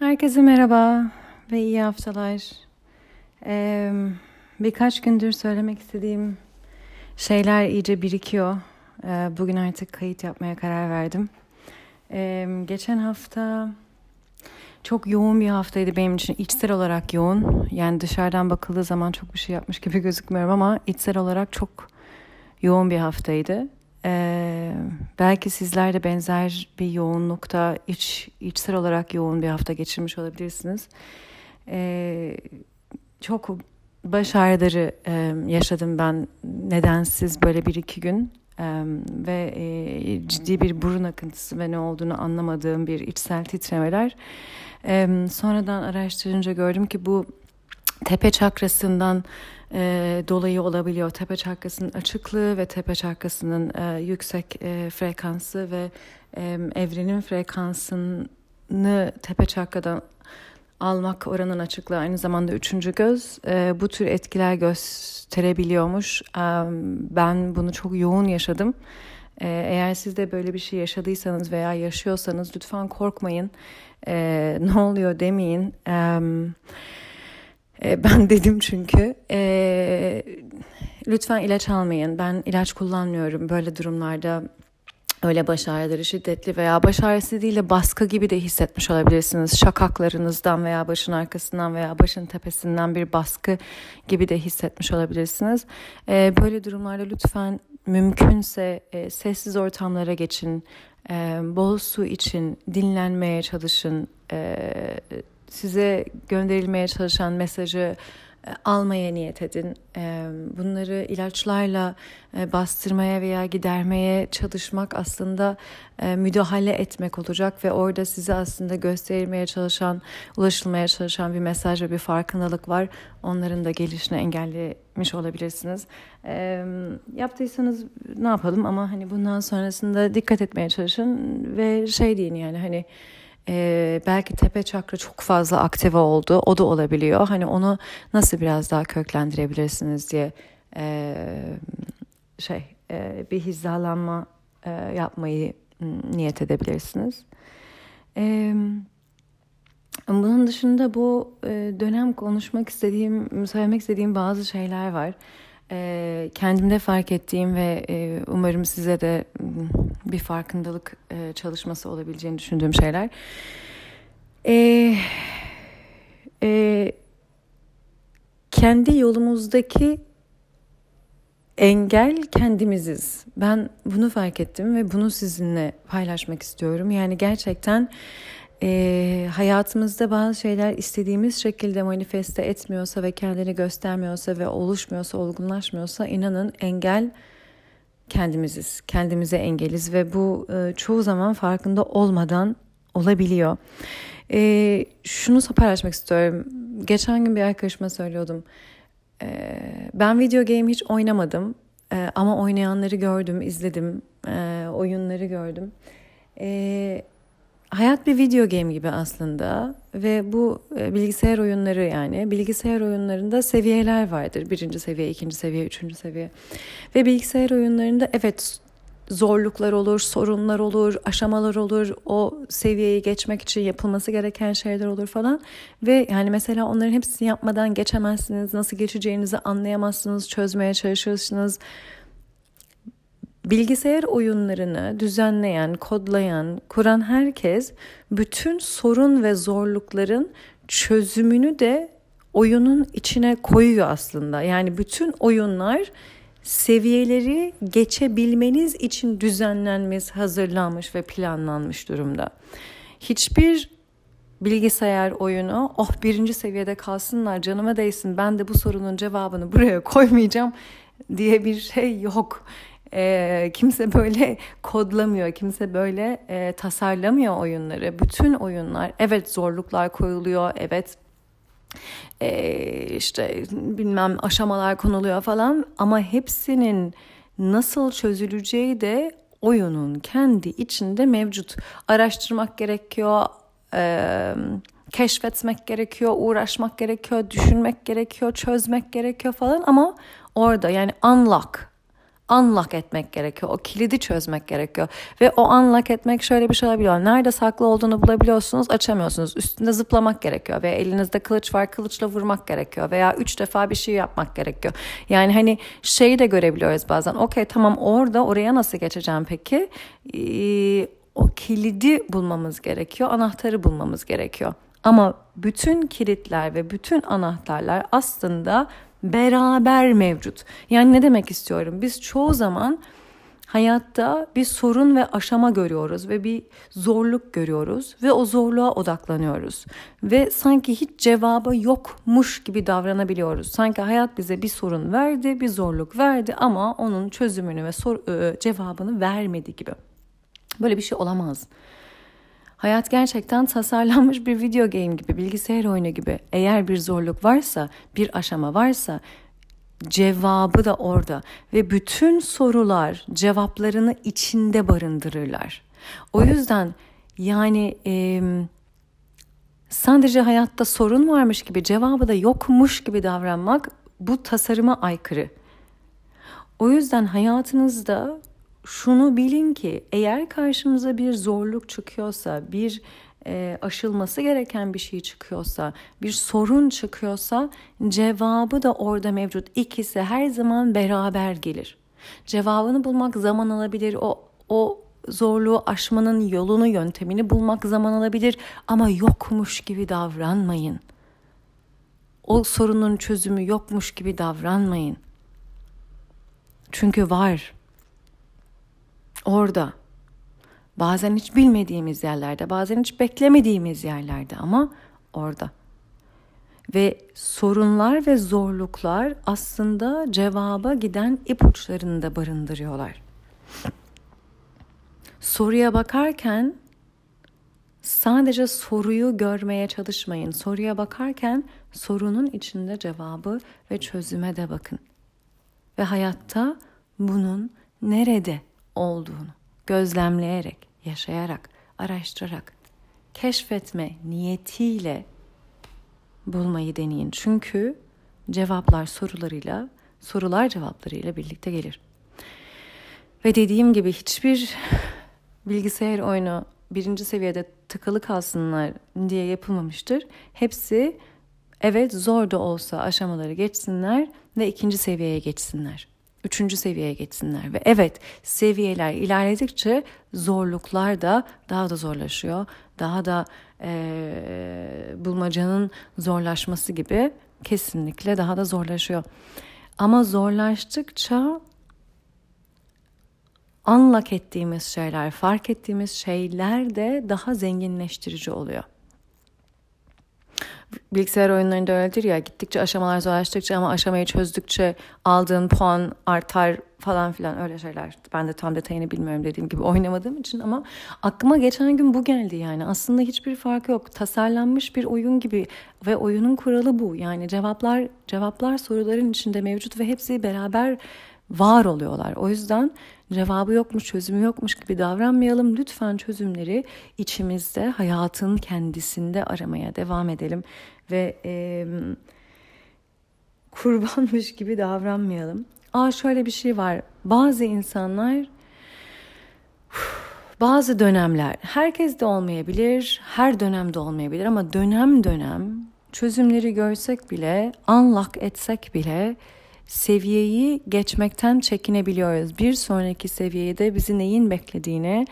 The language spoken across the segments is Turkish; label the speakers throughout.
Speaker 1: Herkese merhaba ve iyi haftalar. Ee, birkaç gündür söylemek istediğim şeyler iyice birikiyor. Ee, bugün artık kayıt yapmaya karar verdim. Ee, geçen hafta çok yoğun bir haftaydı benim için. içsel olarak yoğun. Yani dışarıdan bakıldığı zaman çok bir şey yapmış gibi gözükmüyorum ama içsel olarak çok yoğun bir haftaydı. Ee, belki sizler de benzer bir yoğunlukta iç içsel olarak yoğun bir hafta geçirmiş olabilirsiniz. Ee, çok baş ağrıları e, yaşadım ben nedensiz böyle bir iki gün e, ve e, ciddi bir burun akıntısı ve ne olduğunu anlamadığım bir içsel titremeler. E, sonradan araştırınca gördüm ki bu tepe çakrasından e, dolayı olabiliyor. Tepe çakrasının açıklığı ve tepe çakrasının e, yüksek e, frekansı ve e, evrenin frekansını tepe çakradan almak oranın açıklığı aynı zamanda üçüncü göz e, bu tür etkiler gösterebiliyormuş. E, ben bunu çok yoğun yaşadım. E, eğer siz de böyle bir şey yaşadıysanız veya yaşıyorsanız lütfen korkmayın. E, ne oluyor demeyin. Evet e, ben dedim çünkü. E, lütfen ilaç almayın. Ben ilaç kullanmıyorum böyle durumlarda. Öyle baş ağrıları şiddetli veya baş ağrısı değil de baskı gibi de hissetmiş olabilirsiniz. Şakaklarınızdan veya başın arkasından veya başın tepesinden bir baskı gibi de hissetmiş olabilirsiniz. E, böyle durumlarda lütfen mümkünse e, sessiz ortamlara geçin. E, bol su için, dinlenmeye çalışın. E, size gönderilmeye çalışan mesajı e, almaya niyet edin. E, bunları ilaçlarla e, bastırmaya veya gidermeye çalışmak aslında müdahale etmek olacak ve orada size aslında gösterilmeye çalışan, ulaşılmaya çalışan bir mesaj ve bir farkındalık var. Onların da gelişini engellemiş olabilirsiniz. Yaptıysanız ne yapalım ama hani bundan sonrasında dikkat etmeye çalışın ve şey deyin yani hani ee, belki tepe çakra çok fazla aktive oldu. O da olabiliyor. Hani onu nasıl biraz daha köklendirebilirsiniz diye e, şey e, bir hizalanma e, yapmayı niyet edebilirsiniz. E, bunun dışında bu e, dönem konuşmak istediğim, söylemek istediğim bazı şeyler var e, kendimde fark ettiğim ve e, umarım size de bir farkındalık e, çalışması olabileceğini düşündüğüm şeyler. E, e, kendi yolumuzdaki engel kendimiziz. Ben bunu fark ettim ve bunu sizinle paylaşmak istiyorum. Yani gerçekten e, hayatımızda bazı şeyler istediğimiz şekilde manifeste etmiyorsa ve kendini göstermiyorsa ve oluşmuyorsa, olgunlaşmıyorsa inanın engel kendimiziz. Kendimize engeliz ve bu e, çoğu zaman farkında olmadan olabiliyor. E, şunu paylaşmak istiyorum. Geçen gün bir arkadaşıma söylüyordum. E, ben video game hiç oynamadım. E, ama oynayanları gördüm, izledim. E, oyunları gördüm. E, hayat bir video game gibi aslında ve bu e, bilgisayar oyunları yani bilgisayar oyunlarında seviyeler vardır. Birinci seviye, ikinci seviye, üçüncü seviye. Ve bilgisayar oyunlarında evet zorluklar olur, sorunlar olur, aşamalar olur. O seviyeyi geçmek için yapılması gereken şeyler olur falan. Ve yani mesela onların hepsini yapmadan geçemezsiniz. Nasıl geçeceğinizi anlayamazsınız, çözmeye çalışırsınız Bilgisayar oyunlarını düzenleyen, kodlayan, kuran herkes bütün sorun ve zorlukların çözümünü de oyunun içine koyuyor aslında. Yani bütün oyunlar seviyeleri geçebilmeniz için düzenlenmiş, hazırlanmış ve planlanmış durumda. Hiçbir bilgisayar oyunu oh birinci seviyede kalsınlar canıma değsin ben de bu sorunun cevabını buraya koymayacağım diye bir şey yok. E, kimse böyle kodlamıyor, kimse böyle e, tasarlamıyor oyunları. Bütün oyunlar evet zorluklar koyuluyor, evet e, işte bilmem aşamalar konuluyor falan ama hepsinin nasıl çözüleceği de oyunun kendi içinde mevcut. Araştırmak gerekiyor, e, keşfetmek gerekiyor, uğraşmak gerekiyor, düşünmek gerekiyor, çözmek gerekiyor falan ama orada yani unlock unlock etmek gerekiyor. O kilidi çözmek gerekiyor. Ve o unlock etmek şöyle bir şey olabiliyor. Nerede saklı olduğunu bulabiliyorsunuz, açamıyorsunuz. Üstünde zıplamak gerekiyor. Ve elinizde kılıç var, kılıçla vurmak gerekiyor. Veya üç defa bir şey yapmak gerekiyor. Yani hani şeyi de görebiliyoruz bazen. Okey tamam orada oraya nasıl geçeceğim peki? Ee, o kilidi bulmamız gerekiyor. Anahtarı bulmamız gerekiyor. Ama bütün kilitler ve bütün anahtarlar aslında beraber mevcut. Yani ne demek istiyorum? Biz çoğu zaman hayatta bir sorun ve aşama görüyoruz ve bir zorluk görüyoruz ve o zorluğa odaklanıyoruz. Ve sanki hiç cevabı yokmuş gibi davranabiliyoruz. Sanki hayat bize bir sorun verdi, bir zorluk verdi ama onun çözümünü ve sor, e, cevabını vermedi gibi. Böyle bir şey olamaz. Hayat gerçekten tasarlanmış bir video game gibi, bilgisayar oyunu gibi. Eğer bir zorluk varsa, bir aşama varsa cevabı da orada ve bütün sorular cevaplarını içinde barındırırlar. O yüzden yani e, sadece hayatta sorun varmış gibi cevabı da yokmuş gibi davranmak bu tasarıma aykırı. O yüzden hayatınızda şunu bilin ki eğer karşımıza bir zorluk çıkıyorsa, bir e, aşılması gereken bir şey çıkıyorsa, bir sorun çıkıyorsa cevabı da orada mevcut. İkisi her zaman beraber gelir. Cevabını bulmak zaman alabilir. O o zorluğu aşmanın yolunu, yöntemini bulmak zaman alabilir ama yokmuş gibi davranmayın. O sorunun çözümü yokmuş gibi davranmayın. Çünkü var. Orada. Bazen hiç bilmediğimiz yerlerde, bazen hiç beklemediğimiz yerlerde ama orada. Ve sorunlar ve zorluklar aslında cevaba giden ipuçlarını da barındırıyorlar. Soruya bakarken sadece soruyu görmeye çalışmayın. Soruya bakarken sorunun içinde cevabı ve çözüme de bakın. Ve hayatta bunun nerede olduğunu gözlemleyerek, yaşayarak, araştırarak, keşfetme niyetiyle bulmayı deneyin. Çünkü cevaplar sorularıyla, sorular cevaplarıyla birlikte gelir. Ve dediğim gibi hiçbir bilgisayar oyunu birinci seviyede tıkalı kalsınlar diye yapılmamıştır. Hepsi evet zor da olsa aşamaları geçsinler ve ikinci seviyeye geçsinler üçüncü seviyeye geçsinler. Ve evet seviyeler ilerledikçe zorluklar da daha da zorlaşıyor. Daha da e, bulmacanın zorlaşması gibi kesinlikle daha da zorlaşıyor. Ama zorlaştıkça unlock ettiğimiz şeyler, fark ettiğimiz şeyler de daha zenginleştirici oluyor bilgisayar oyunlarında öyledir ya gittikçe aşamalar zorlaştıkça ama aşamayı çözdükçe aldığın puan artar falan filan öyle şeyler. Ben de tam detayını bilmiyorum dediğim gibi oynamadığım için ama aklıma geçen gün bu geldi yani. Aslında hiçbir fark yok. Tasarlanmış bir oyun gibi ve oyunun kuralı bu. Yani cevaplar cevaplar soruların içinde mevcut ve hepsi beraber var oluyorlar. O yüzden cevabı yokmuş, çözümü yokmuş gibi davranmayalım. Lütfen çözümleri içimizde, hayatın kendisinde aramaya devam edelim ve e, kurbanmış gibi davranmayalım. Aa şöyle bir şey var. Bazı insanlar bazı dönemler herkes de olmayabilir, her dönemde olmayabilir ama dönem dönem çözümleri görsek bile, unlock etsek bile seviyeyi geçmekten çekinebiliyoruz. Bir sonraki seviyede bizi neyin beklediğini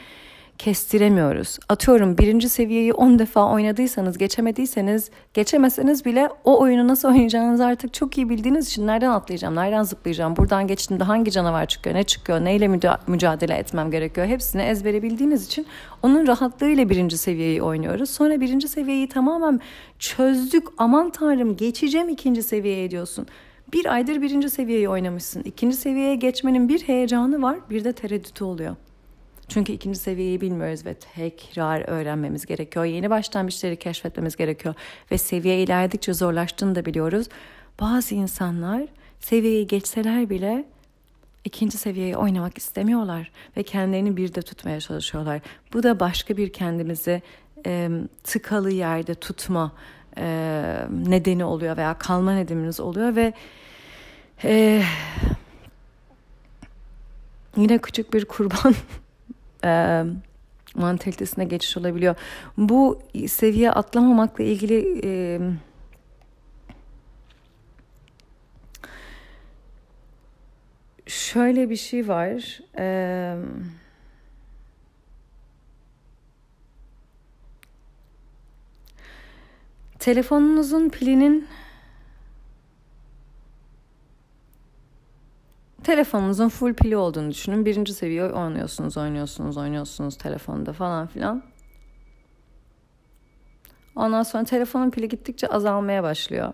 Speaker 1: kestiremiyoruz. Atıyorum birinci seviyeyi 10 defa oynadıysanız, geçemediyseniz, geçemeseniz bile o oyunu nasıl oynayacağınızı artık çok iyi bildiğiniz için nereden atlayacağım, nereden zıplayacağım, buradan geçtiğimde hangi canavar çıkıyor, ne çıkıyor, neyle mücadele etmem gerekiyor hepsini ezbere bildiğiniz için onun rahatlığıyla birinci seviyeyi oynuyoruz. Sonra birinci seviyeyi tamamen çözdük, aman tanrım geçeceğim ikinci seviyeye diyorsun. Bir aydır birinci seviyeyi oynamışsın. İkinci seviyeye geçmenin bir heyecanı var, bir de tereddütü oluyor. Çünkü ikinci seviyeyi bilmiyoruz ve tekrar öğrenmemiz gerekiyor. Yeni baştan bir şeyleri keşfetmemiz gerekiyor. Ve seviye ilerledikçe zorlaştığını da biliyoruz. Bazı insanlar seviyeyi geçseler bile ikinci seviyeyi oynamak istemiyorlar ve kendilerini bir de tutmaya çalışıyorlar. Bu da başka bir kendimizi e, tıkalı yerde tutma e, nedeni oluyor veya kalma nedenimiz oluyor ve e, yine küçük bir kurban e, mantalitesine geçiş olabiliyor. Bu seviye atlamamakla ilgili e, şöyle bir şey var. E, telefonunuzun pilinin telefonunuzun full pili olduğunu düşünün. Birinci seviye oynuyorsunuz, oynuyorsunuz, oynuyorsunuz telefonda falan filan. Ondan sonra telefonun pili gittikçe azalmaya başlıyor.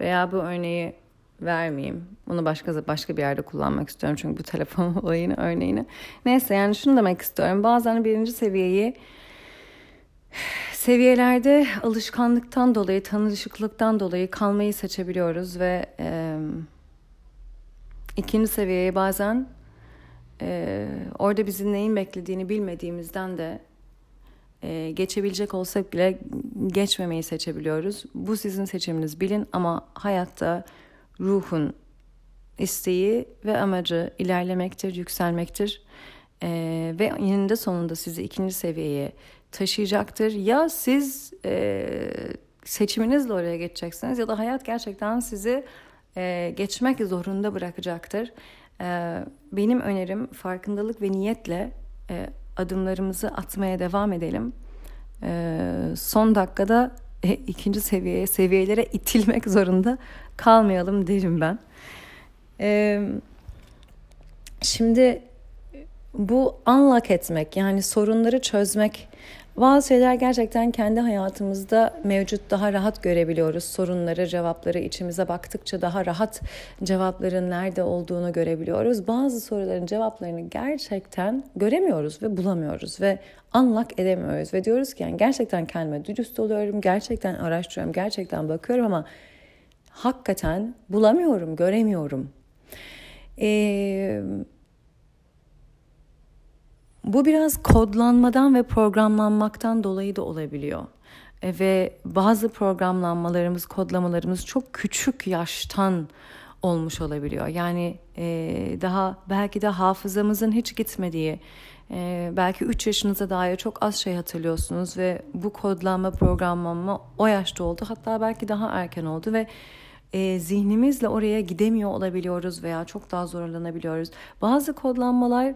Speaker 1: Veya bu örneği vermeyeyim. Bunu başka başka bir yerde kullanmak istiyorum çünkü bu telefon olayını örneğini. Neyse yani şunu demek istiyorum. Bazen birinci seviyeyi seviyelerde alışkanlıktan dolayı, tanışıklıktan dolayı kalmayı seçebiliyoruz ve e, ikinci seviyeye bazen e, orada bizim neyin beklediğini bilmediğimizden de e, geçebilecek olsak bile geçmemeyi seçebiliyoruz. Bu sizin seçiminiz bilin ama hayatta ruhun isteği ve amacı ilerlemektir, yükselmektir. Ee, ve eninde sonunda sizi ikinci seviyeye taşıyacaktır. Ya siz e, seçiminizle oraya geçeceksiniz ya da hayat gerçekten sizi e, geçmek zorunda bırakacaktır. E, benim önerim farkındalık ve niyetle e, adımlarımızı atmaya devam edelim. E, son dakikada e, ikinci seviyeye, seviyelere itilmek zorunda kalmayalım derim ben. E, şimdi bu unlock etmek yani sorunları çözmek bazı şeyler gerçekten kendi hayatımızda mevcut daha rahat görebiliyoruz. Sorunları, cevapları içimize baktıkça daha rahat cevapların nerede olduğunu görebiliyoruz. Bazı soruların cevaplarını gerçekten göremiyoruz ve bulamıyoruz ve unlock edemiyoruz. Ve diyoruz ki yani gerçekten kendime dürüst oluyorum, gerçekten araştırıyorum, gerçekten bakıyorum ama hakikaten bulamıyorum, göremiyorum. Eee bu biraz kodlanmadan ve programlanmaktan dolayı da olabiliyor. E, ve bazı programlanmalarımız, kodlamalarımız çok küçük yaştan olmuş olabiliyor. Yani e, daha belki de hafızamızın hiç gitmediği, e, belki 3 yaşınıza dair çok az şey hatırlıyorsunuz ve bu kodlanma, programlanma o yaşta oldu. Hatta belki daha erken oldu ve e, zihnimizle oraya gidemiyor olabiliyoruz veya çok daha zorlanabiliyoruz. Bazı kodlanmalar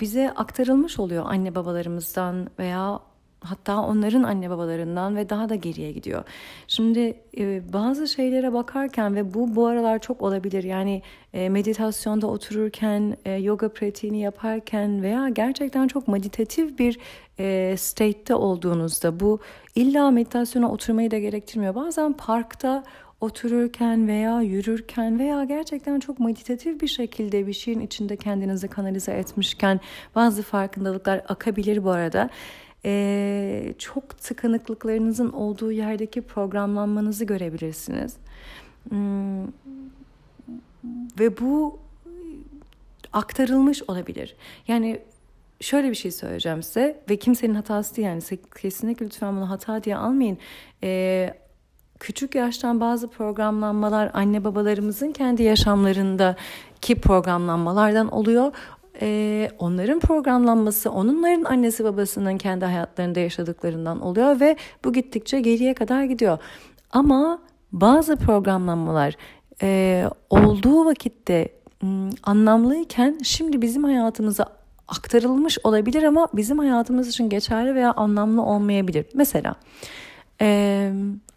Speaker 1: bize aktarılmış oluyor anne babalarımızdan veya hatta onların anne babalarından ve daha da geriye gidiyor. Şimdi e, bazı şeylere bakarken ve bu bu aralar çok olabilir. Yani e, meditasyonda otururken, e, yoga pratiğini yaparken veya gerçekten çok meditatif bir e, state'te olduğunuzda bu illa meditasyona oturmayı da gerektirmiyor. Bazen parkta otururken veya yürürken veya gerçekten çok meditatif bir şekilde bir şeyin içinde kendinizi kanalize etmişken bazı farkındalıklar akabilir bu arada. Ee, çok tıkanıklıklarınızın olduğu yerdeki programlanmanızı görebilirsiniz. Hmm, ve bu aktarılmış olabilir. Yani şöyle bir şey söyleyeceğim size ve kimsenin hatası değil yani kesinlikle lütfen bunu hata diye almayın. Ee, küçük yaştan bazı programlanmalar anne babalarımızın kendi yaşamlarındaki programlanmalardan oluyor. Ee, onların programlanması onların annesi babasının kendi hayatlarında yaşadıklarından oluyor ve bu gittikçe geriye kadar gidiyor. Ama bazı programlanmalar e, olduğu vakitte anlamlıyken şimdi bizim hayatımıza aktarılmış olabilir ama bizim hayatımız için geçerli veya anlamlı olmayabilir. Mesela e,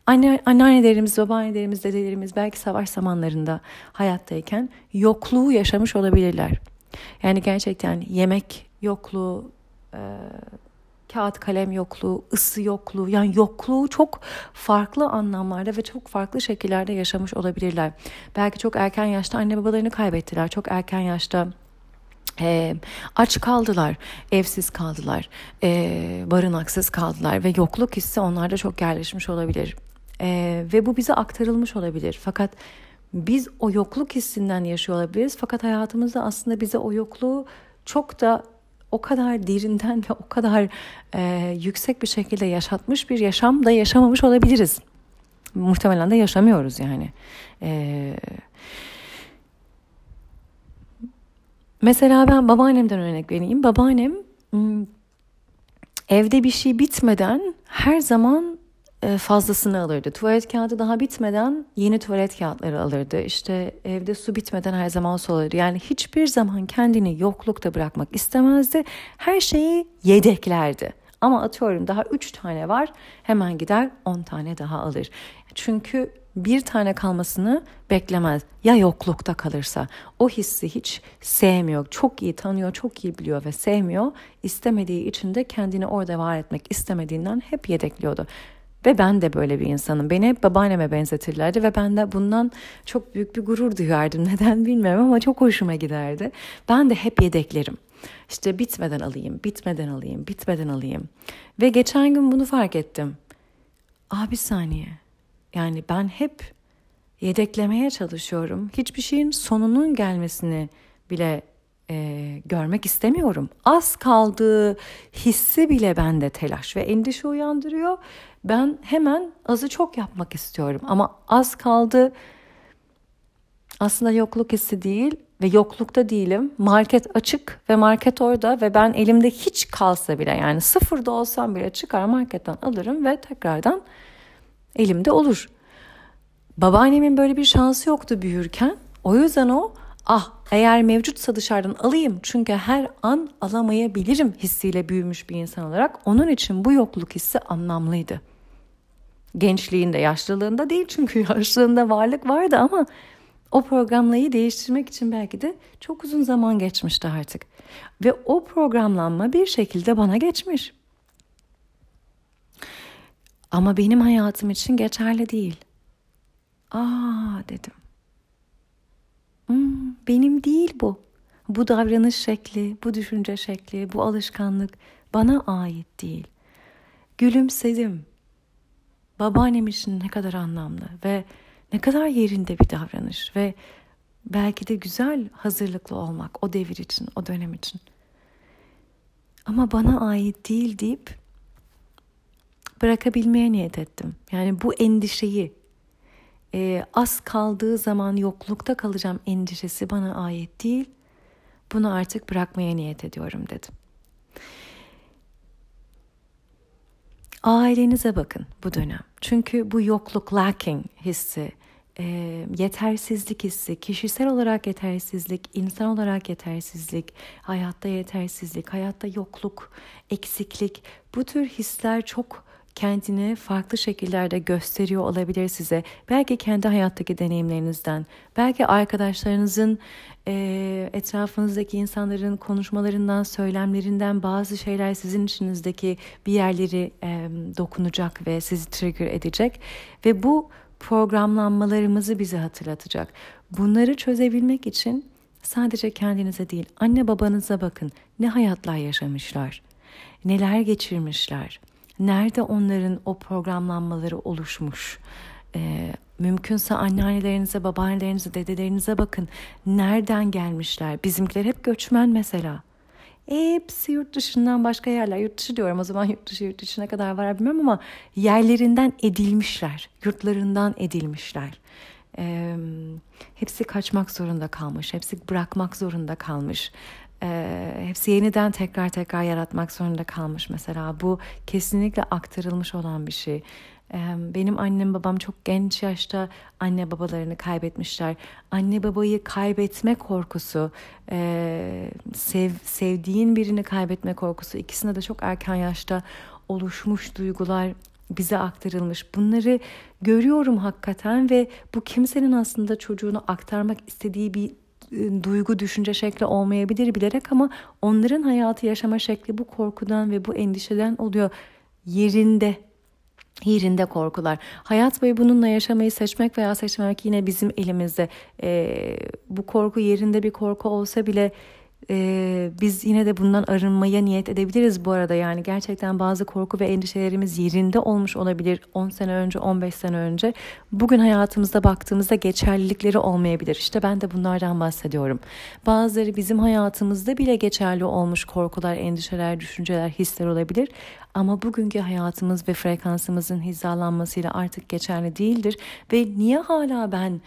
Speaker 1: Anne, anneannelerimiz, babaannelerimiz, dedelerimiz belki savaş zamanlarında hayattayken yokluğu yaşamış olabilirler. Yani gerçekten yemek yokluğu, e, kağıt kalem yokluğu, ısı yokluğu yani yokluğu çok farklı anlamlarda ve çok farklı şekillerde yaşamış olabilirler. Belki çok erken yaşta anne babalarını kaybettiler. Çok erken yaşta e, aç kaldılar, evsiz kaldılar, e, barınaksız kaldılar ve yokluk hissi onlarda çok yerleşmiş olabilir. E, ve bu bize aktarılmış olabilir. Fakat biz o yokluk hissinden yaşıyor olabiliriz. Fakat hayatımızda aslında bize o yokluğu çok da o kadar derinden ve o kadar e, yüksek bir şekilde yaşatmış bir yaşam da yaşamamış olabiliriz. Muhtemelen de yaşamıyoruz yani. E, mesela ben babaannemden örnek vereyim. Babaannem evde bir şey bitmeden her zaman fazlasını alırdı. Tuvalet kağıdı daha bitmeden yeni tuvalet kağıtları alırdı. İşte evde su bitmeden her zaman su alırdı. Yani hiçbir zaman kendini yoklukta bırakmak istemezdi. Her şeyi yedeklerdi. Ama atıyorum daha üç tane var hemen gider on tane daha alır. Çünkü bir tane kalmasını beklemez. Ya yoklukta kalırsa o hissi hiç sevmiyor. Çok iyi tanıyor, çok iyi biliyor ve sevmiyor. İstemediği için de kendini orada var etmek istemediğinden hep yedekliyordu. Ve ben de böyle bir insanım. Beni hep babaanneme benzetirlerdi ve ben de bundan çok büyük bir gurur duyardım. Neden bilmiyorum ama çok hoşuma giderdi. Ben de hep yedeklerim. İşte bitmeden alayım, bitmeden alayım, bitmeden alayım. Ve geçen gün bunu fark ettim. Abi saniye. Yani ben hep yedeklemeye çalışıyorum. Hiçbir şeyin sonunun gelmesini bile e, görmek istemiyorum. Az kaldığı hissi bile bende telaş ve endişe uyandırıyor. Ben hemen azı çok yapmak istiyorum ama az kaldı aslında yokluk hissi değil ve yoklukta değilim. Market açık ve market orada ve ben elimde hiç kalsa bile yani sıfırda olsam bile çıkar marketten alırım ve tekrardan elimde olur. Babaannemin böyle bir şansı yoktu büyürken. O yüzden o ah eğer mevcutsa dışarıdan alayım çünkü her an alamayabilirim hissiyle büyümüş bir insan olarak onun için bu yokluk hissi anlamlıydı. Gençliğinde, yaşlılığında değil çünkü yaşlılığında varlık vardı ama o programlayı değiştirmek için belki de çok uzun zaman geçmişti artık. Ve o programlanma bir şekilde bana geçmiş. Ama benim hayatım için geçerli değil. Aa dedim. Hmm, benim değil bu. Bu davranış şekli, bu düşünce şekli, bu alışkanlık bana ait değil. Gülümsedim. Babaannem için ne kadar anlamlı ve ne kadar yerinde bir davranış ve belki de güzel hazırlıklı olmak o devir için, o dönem için. Ama bana ait değil deyip bırakabilmeye niyet ettim. Yani bu endişeyi e, az kaldığı zaman yoklukta kalacağım endişesi bana ait değil. Bunu artık bırakmaya niyet ediyorum dedim. Ailenize bakın bu dönem. Çünkü bu yokluk lacking hissi, e, yetersizlik hissi, kişisel olarak yetersizlik, insan olarak yetersizlik, hayatta yetersizlik, hayatta yokluk, eksiklik bu tür hisler çok kendini farklı şekillerde gösteriyor olabilir size. Belki kendi hayattaki deneyimlerinizden, belki arkadaşlarınızın, e, etrafınızdaki insanların konuşmalarından, söylemlerinden bazı şeyler sizin içinizdeki bir yerleri e, dokunacak ve sizi trigger edecek. Ve bu programlanmalarımızı bize hatırlatacak. Bunları çözebilmek için sadece kendinize değil, anne babanıza bakın. Ne hayatlar yaşamışlar, neler geçirmişler Nerede onların o programlanmaları oluşmuş? Ee, mümkünse anneannelerinize, babaannelerinize, dedelerinize bakın. Nereden gelmişler? Bizimkiler hep göçmen mesela. Hepsi yurt dışından başka yerler. Yurt dışı diyorum o zaman yurt dışı yurt dışına kadar var bilmem ama yerlerinden edilmişler. Yurtlarından edilmişler. Ee, hepsi kaçmak zorunda kalmış. Hepsi bırakmak zorunda kalmış e, hepsi yeniden tekrar tekrar yaratmak zorunda kalmış mesela. Bu kesinlikle aktarılmış olan bir şey. E, benim annem babam çok genç yaşta anne babalarını kaybetmişler. Anne babayı kaybetme korkusu, e, sev, sevdiğin birini kaybetme korkusu ikisinde de çok erken yaşta oluşmuş duygular bize aktarılmış. Bunları görüyorum hakikaten ve bu kimsenin aslında çocuğunu aktarmak istediği bir duygu, düşünce şekli olmayabilir bilerek ama onların hayatı yaşama şekli bu korkudan ve bu endişeden oluyor. Yerinde yerinde korkular. Hayat boyu bununla yaşamayı seçmek veya seçmemek yine bizim elimizde. Ee, bu korku yerinde bir korku olsa bile Ee, biz yine de bundan arınmaya niyet edebiliriz bu arada. Yani gerçekten bazı korku ve endişelerimiz yerinde olmuş olabilir 10 sene önce, 15 sene önce. Bugün hayatımızda baktığımızda geçerlilikleri olmayabilir. İşte ben de bunlardan bahsediyorum. Bazıları bizim hayatımızda bile geçerli olmuş korkular, endişeler, düşünceler, hisler olabilir. Ama bugünkü hayatımız ve frekansımızın hizalanmasıyla artık geçerli değildir. Ve niye hala ben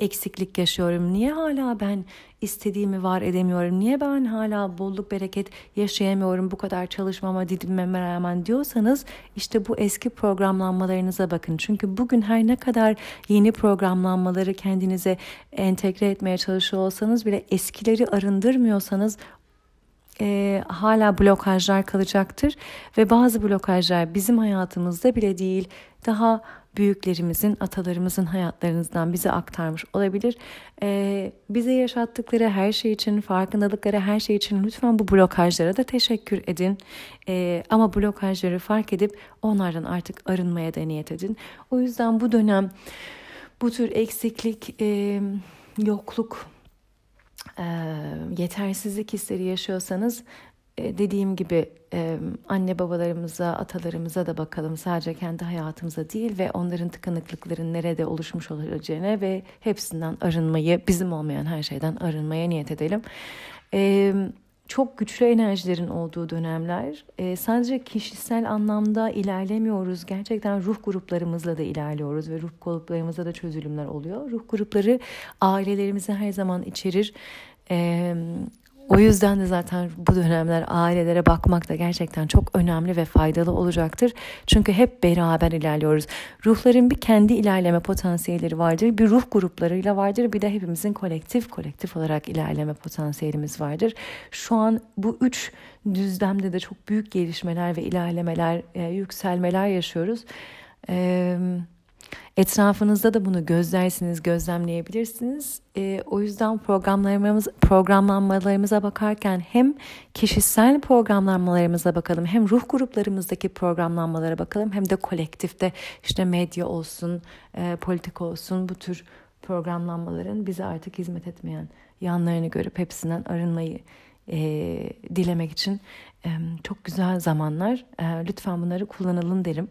Speaker 1: eksiklik yaşıyorum? Niye hala ben istediğimi var edemiyorum? Niye ben hala bolluk bereket yaşayamıyorum bu kadar çalışmama didinmeme rağmen diyorsanız işte bu eski programlanmalarınıza bakın. Çünkü bugün her ne kadar yeni programlanmaları kendinize entegre etmeye çalışıyor olsanız bile eskileri arındırmıyorsanız e, hala blokajlar kalacaktır ve bazı blokajlar bizim hayatımızda bile değil daha büyüklerimizin, atalarımızın hayatlarınızdan bize aktarmış olabilir. Ee, bize yaşattıkları her şey için, farkındalıkları her şey için lütfen bu blokajlara da teşekkür edin. Ee, ama blokajları fark edip onlardan artık arınmaya da niyet edin. O yüzden bu dönem bu tür eksiklik, e, yokluk, e, yetersizlik hisleri yaşıyorsanız dediğim gibi anne babalarımıza, atalarımıza da bakalım. Sadece kendi hayatımıza değil ve onların tıkanıklıkların nerede oluşmuş olacağına ve hepsinden arınmayı, bizim olmayan her şeyden arınmaya niyet edelim. Çok güçlü enerjilerin olduğu dönemler. sadece kişisel anlamda ilerlemiyoruz. Gerçekten ruh gruplarımızla da ilerliyoruz ve ruh gruplarımızda da çözülümler oluyor. Ruh grupları ailelerimizi her zaman içerir. O yüzden de zaten bu dönemler ailelere bakmak da gerçekten çok önemli ve faydalı olacaktır. Çünkü hep beraber ilerliyoruz. Ruhların bir kendi ilerleme potansiyelleri vardır. Bir ruh gruplarıyla vardır. Bir de hepimizin kolektif kolektif olarak ilerleme potansiyelimiz vardır. Şu an bu üç düzlemde de çok büyük gelişmeler ve ilerlemeler, e, yükselmeler yaşıyoruz. Evet Etrafınızda da bunu gözlersiniz, gözlemleyebilirsiniz. E, o yüzden programlarımız, programlanmalarımıza bakarken hem kişisel programlanmalarımıza bakalım, hem ruh gruplarımızdaki programlanmalara bakalım, hem de kolektifte işte medya olsun, e, politik olsun bu tür programlanmaların bize artık hizmet etmeyen yanlarını görüp hepsinden arınmayı e, dilemek için e, çok güzel zamanlar. E, lütfen bunları kullanalım derim.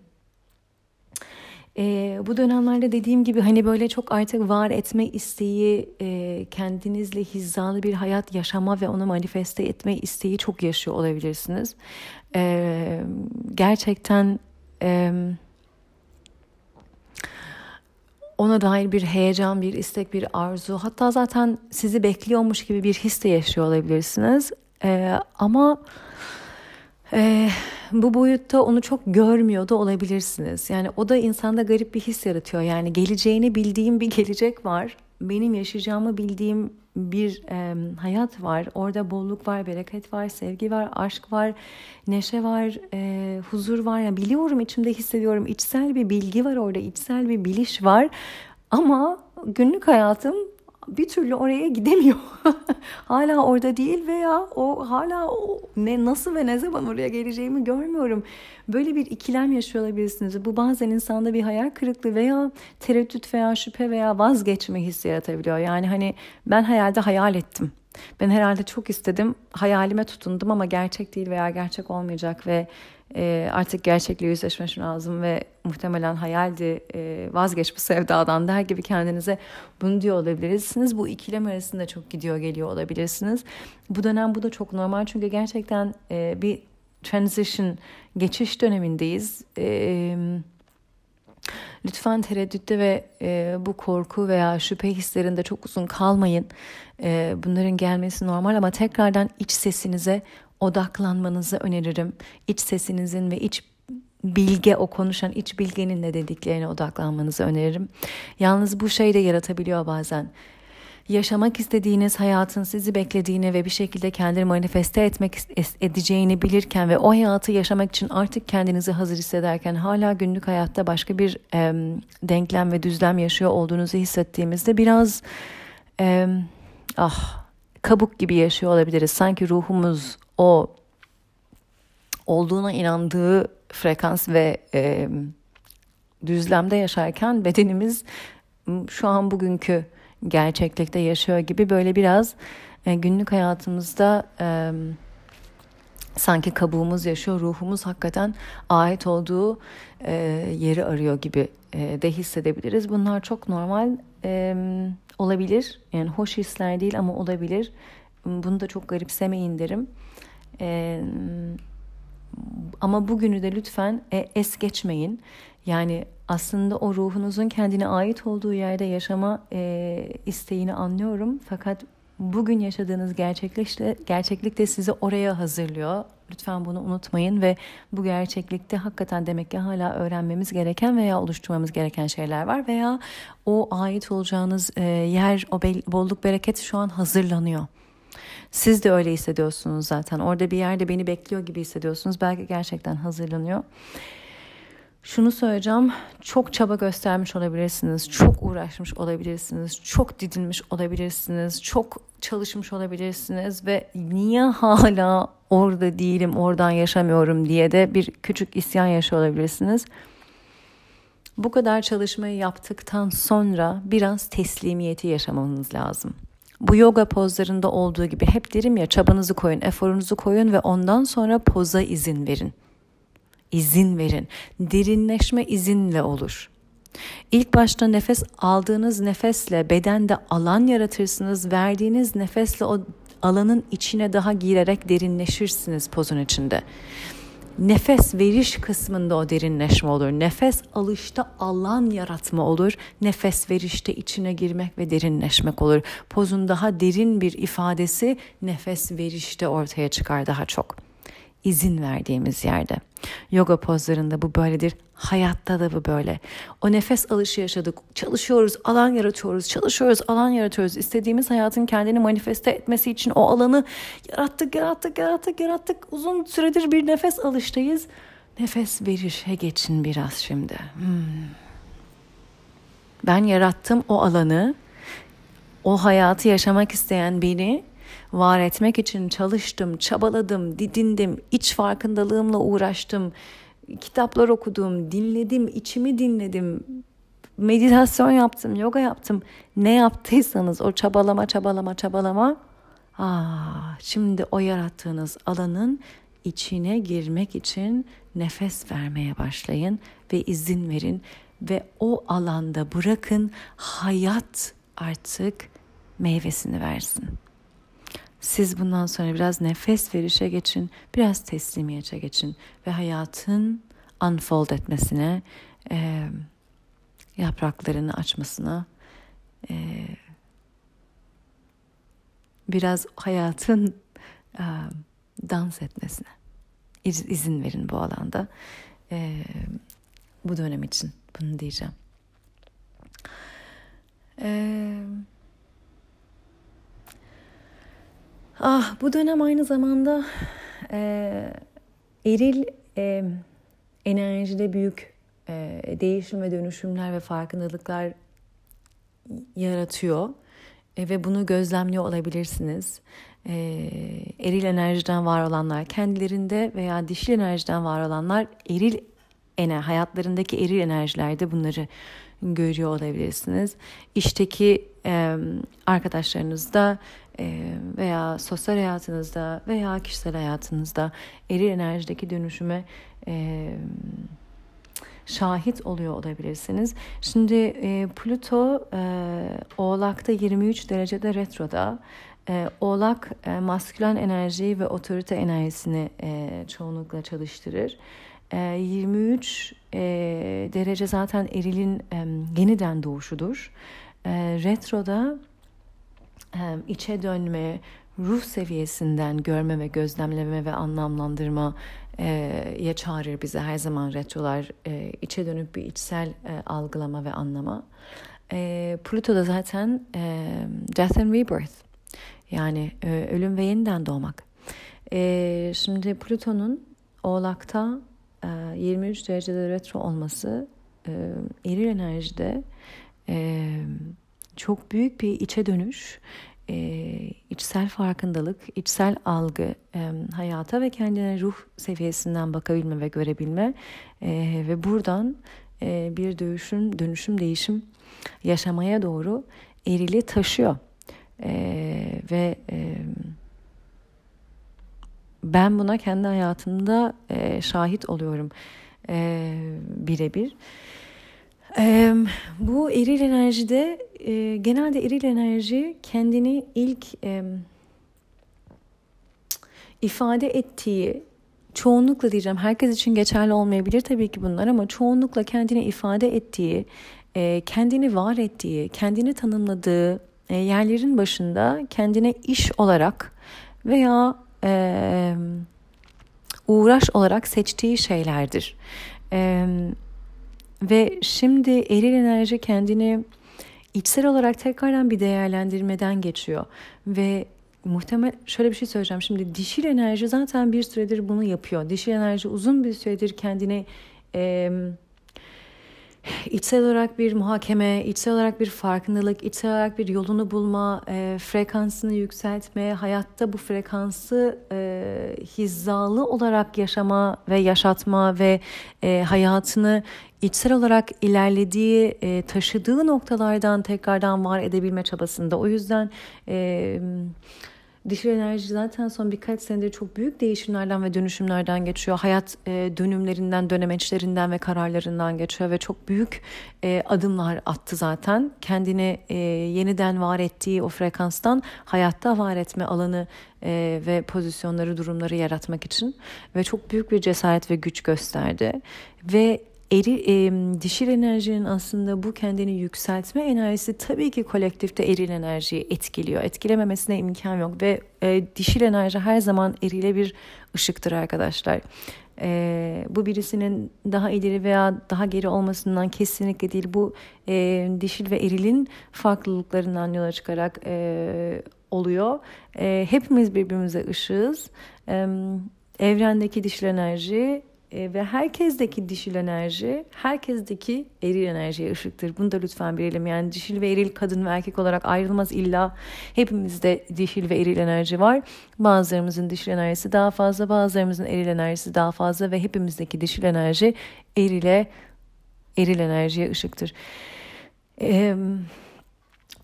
Speaker 1: E, bu dönemlerde dediğim gibi hani böyle çok artık var etme isteği, e, kendinizle hizalı bir hayat yaşama ve onu manifeste etme isteği çok yaşıyor olabilirsiniz. E, gerçekten e, ona dair bir heyecan, bir istek, bir arzu hatta zaten sizi bekliyormuş gibi bir his de yaşıyor olabilirsiniz. E, ama e, bu boyutta onu çok görmüyor da olabilirsiniz. Yani o da insanda garip bir his yaratıyor. Yani geleceğini bildiğim bir gelecek var. Benim yaşayacağımı bildiğim bir e, hayat var. Orada bolluk var, bereket var, sevgi var, aşk var, neşe var, e, huzur var. Yani biliyorum içimde hissediyorum. İçsel bir bilgi var orada, içsel bir biliş var. Ama günlük hayatım bir türlü oraya gidemiyor. hala orada değil veya o hala o ne nasıl ve ne zaman oraya geleceğimi görmüyorum. Böyle bir ikilem yaşıyor olabilirsiniz. Bu bazen insanda bir hayal kırıklığı veya tereddüt veya şüphe veya vazgeçme hissi yaratabiliyor. Yani hani ben hayalde hayal ettim. Ben herhalde çok istedim, hayalime tutundum ama gerçek değil veya gerçek olmayacak ve e, artık gerçekle yüzleşmem lazım ve muhtemelen hayaldi e, vazgeç bu sevdadan der gibi kendinize bunu diyor olabilirsiniz. Bu ikilem arasında çok gidiyor geliyor olabilirsiniz. Bu dönem bu da çok normal çünkü gerçekten e, bir transition geçiş dönemindeyiz. E, Lütfen tereddütte ve e, bu korku veya şüphe hislerinde çok uzun kalmayın. E, bunların gelmesi normal ama tekrardan iç sesinize odaklanmanızı öneririm. İç sesinizin ve iç bilge o konuşan iç bilgenin ne dediklerine odaklanmanızı öneririm. Yalnız bu şey de yaratabiliyor bazen. Yaşamak istediğiniz hayatın sizi beklediğini ve bir şekilde kendini manifeste etmek edeceğini bilirken ve o hayatı yaşamak için artık kendinizi hazır hissederken hala günlük hayatta başka bir e, denklem ve düzlem yaşıyor olduğunuzu hissettiğimizde biraz e, ah kabuk gibi yaşıyor olabiliriz. Sanki ruhumuz o olduğuna inandığı frekans ve e, düzlemde yaşarken bedenimiz şu an bugünkü gerçeklikte yaşıyor gibi böyle biraz e, günlük hayatımızda e, sanki kabuğumuz yaşıyor, ruhumuz hakikaten ait olduğu e, yeri arıyor gibi e, de hissedebiliriz. Bunlar çok normal e, olabilir. Yani hoş hisler değil ama olabilir. Bunu da çok garipsemeyin derim. E, ama bugünü de lütfen e, es geçmeyin. Yani aslında o ruhunuzun kendine ait olduğu yerde yaşama e, isteğini anlıyorum. Fakat bugün yaşadığınız gerçeklikte, gerçeklikte sizi oraya hazırlıyor. Lütfen bunu unutmayın ve bu gerçeklikte hakikaten demek ki hala öğrenmemiz gereken veya oluşturmamız gereken şeyler var veya o ait olacağınız e, yer, o bolluk bereket şu an hazırlanıyor. Siz de öyle hissediyorsunuz zaten. Orada bir yerde beni bekliyor gibi hissediyorsunuz. Belki gerçekten hazırlanıyor. Şunu söyleyeceğim. Çok çaba göstermiş olabilirsiniz. Çok uğraşmış olabilirsiniz. Çok didinmiş olabilirsiniz. Çok çalışmış olabilirsiniz ve niye hala orada değilim, oradan yaşamıyorum diye de bir küçük isyan yaşıyor olabilirsiniz. Bu kadar çalışmayı yaptıktan sonra biraz teslimiyeti yaşamanız lazım. Bu yoga pozlarında olduğu gibi hep derim ya çabanızı koyun, eforunuzu koyun ve ondan sonra poza izin verin. İzin verin. Derinleşme izinle olur. İlk başta nefes aldığınız nefesle bedende alan yaratırsınız. Verdiğiniz nefesle o alanın içine daha girerek derinleşirsiniz pozun içinde. Nefes veriş kısmında o derinleşme olur. Nefes alışta alan yaratma olur. Nefes verişte içine girmek ve derinleşmek olur. Pozun daha derin bir ifadesi nefes verişte ortaya çıkar daha çok izin verdiğimiz yerde. Yoga pozlarında bu böyledir. Hayatta da bu böyle. O nefes alışı yaşadık. Çalışıyoruz, alan yaratıyoruz. Çalışıyoruz, alan yaratıyoruz. İstediğimiz hayatın kendini manifeste etmesi için o alanı yarattık, yarattık, yarattık, yarattık. Uzun süredir bir nefes alıştayız. Nefes verişe geçin biraz şimdi. Hmm. Ben yarattım o alanı. O hayatı yaşamak isteyen beni var etmek için çalıştım, çabaladım, didindim, iç farkındalığımla uğraştım, kitaplar okudum, dinledim, içimi dinledim, meditasyon yaptım, yoga yaptım. Ne yaptıysanız o çabalama, çabalama, çabalama. Aa, şimdi o yarattığınız alanın içine girmek için nefes vermeye başlayın ve izin verin ve o alanda bırakın hayat artık meyvesini versin. Siz bundan sonra biraz nefes verişe geçin, biraz teslimiyete geçin ve hayatın unfold etmesine, e, yapraklarını açmasına, e, biraz hayatın e, dans etmesine iz, izin verin bu alanda. E, bu dönem için bunu diyeceğim. Eee Ah bu dönem aynı zamanda e, eril e, enerjide büyük e, değişim ve dönüşümler ve farkındalıklar yaratıyor e, ve bunu gözlemliyor olabilirsiniz. E, eril enerjiden var olanlar kendilerinde veya dişil enerjiden var olanlar eril ener hayatlarındaki eril enerjilerde bunları görüyor olabilirsiniz. İşteki e, arkadaşlarınızda veya sosyal hayatınızda veya kişisel hayatınızda eril enerjideki dönüşüme e, şahit oluyor olabilirsiniz. Şimdi e, Plüto e, Oğlak'ta 23 derecede retroda. E, Oğlak e, maskülen enerjiyi ve otorite enerjisini çoğunlukla çalıştırır. E, 23 e, derece zaten erilin yeniden doğuşudur. E, retroda içe dönme, ruh seviyesinden görme ve gözlemleme ve anlamlandırma ya çağırır bize her zaman retrolar içe dönüp bir içsel algılama ve anlama. Pluto da zaten death and rebirth yani ölüm ve yeniden doğmak. Şimdi Plüton'un Oğlak'ta 23 derecede retro olması eril enerjide çok büyük bir içe dönüş, e, içsel farkındalık, içsel algı, e, hayata ve kendine ruh seviyesinden bakabilme ve görebilme e, ve buradan e, bir dönüşüm, dönüşüm, değişim yaşamaya doğru erili taşıyor. Ee, ve e, ben buna kendi hayatımda e, şahit oluyorum e, birebir. Bu eril enerjide e, genelde eril enerji kendini ilk ifade ettiği çoğunlukla diyeceğim herkes için geçerli olmayabilir tabii ki bunlar ama çoğunlukla kendini ifade ettiği, kendini var ettiği, kendini tanımladığı yerlerin başında kendine iş olarak veya uğraş olarak seçtiği şeylerdir. E, ve şimdi eril enerji kendini içsel olarak tekrardan bir değerlendirmeden geçiyor ve muhtemel şöyle bir şey söyleyeceğim. Şimdi dişil enerji zaten bir süredir bunu yapıyor. Dişil enerji uzun bir süredir kendini e, içsel olarak bir muhakeme, içsel olarak bir farkındalık, içsel olarak bir yolunu bulma, e, frekansını yükseltme, hayatta bu frekansı e, hizalı olarak yaşama ve yaşatma ve e, hayatını içsel olarak ilerlediği, e, taşıdığı noktalardan tekrardan var edebilme çabasında. O yüzden... E, Dişil enerji zaten son birkaç senedir çok büyük değişimlerden ve dönüşümlerden geçiyor. Hayat e, dönümlerinden, dönemeçlerinden ve kararlarından geçiyor ve çok büyük e, adımlar attı zaten. Kendini e, yeniden var ettiği o frekanstan hayatta var etme alanı e, ve pozisyonları, durumları yaratmak için ve çok büyük bir cesaret ve güç gösterdi. Ve eri, e, dişil enerjinin aslında bu kendini yükseltme enerjisi tabii ki kolektifte eril enerjiyi etkiliyor. Etkilememesine imkan yok ve e, dişil enerji her zaman erile bir ışıktır arkadaşlar. E, bu birisinin daha ileri veya daha geri olmasından kesinlikle değil. Bu e, dişil ve erilin farklılıklarından yola çıkarak e, oluyor. E, hepimiz birbirimize ışığız. E, evrendeki dişil enerji e, ve herkesteki dişil enerji, herkesteki eril enerjiye ışıktır. Bunu da lütfen bilelim. Yani dişil ve eril kadın ve erkek olarak ayrılmaz illa. Hepimizde dişil ve eril enerji var. Bazılarımızın dişil enerjisi daha fazla, bazılarımızın eril enerjisi daha fazla ve hepimizdeki dişil enerji erile, eril enerjiye ışıktır. Eee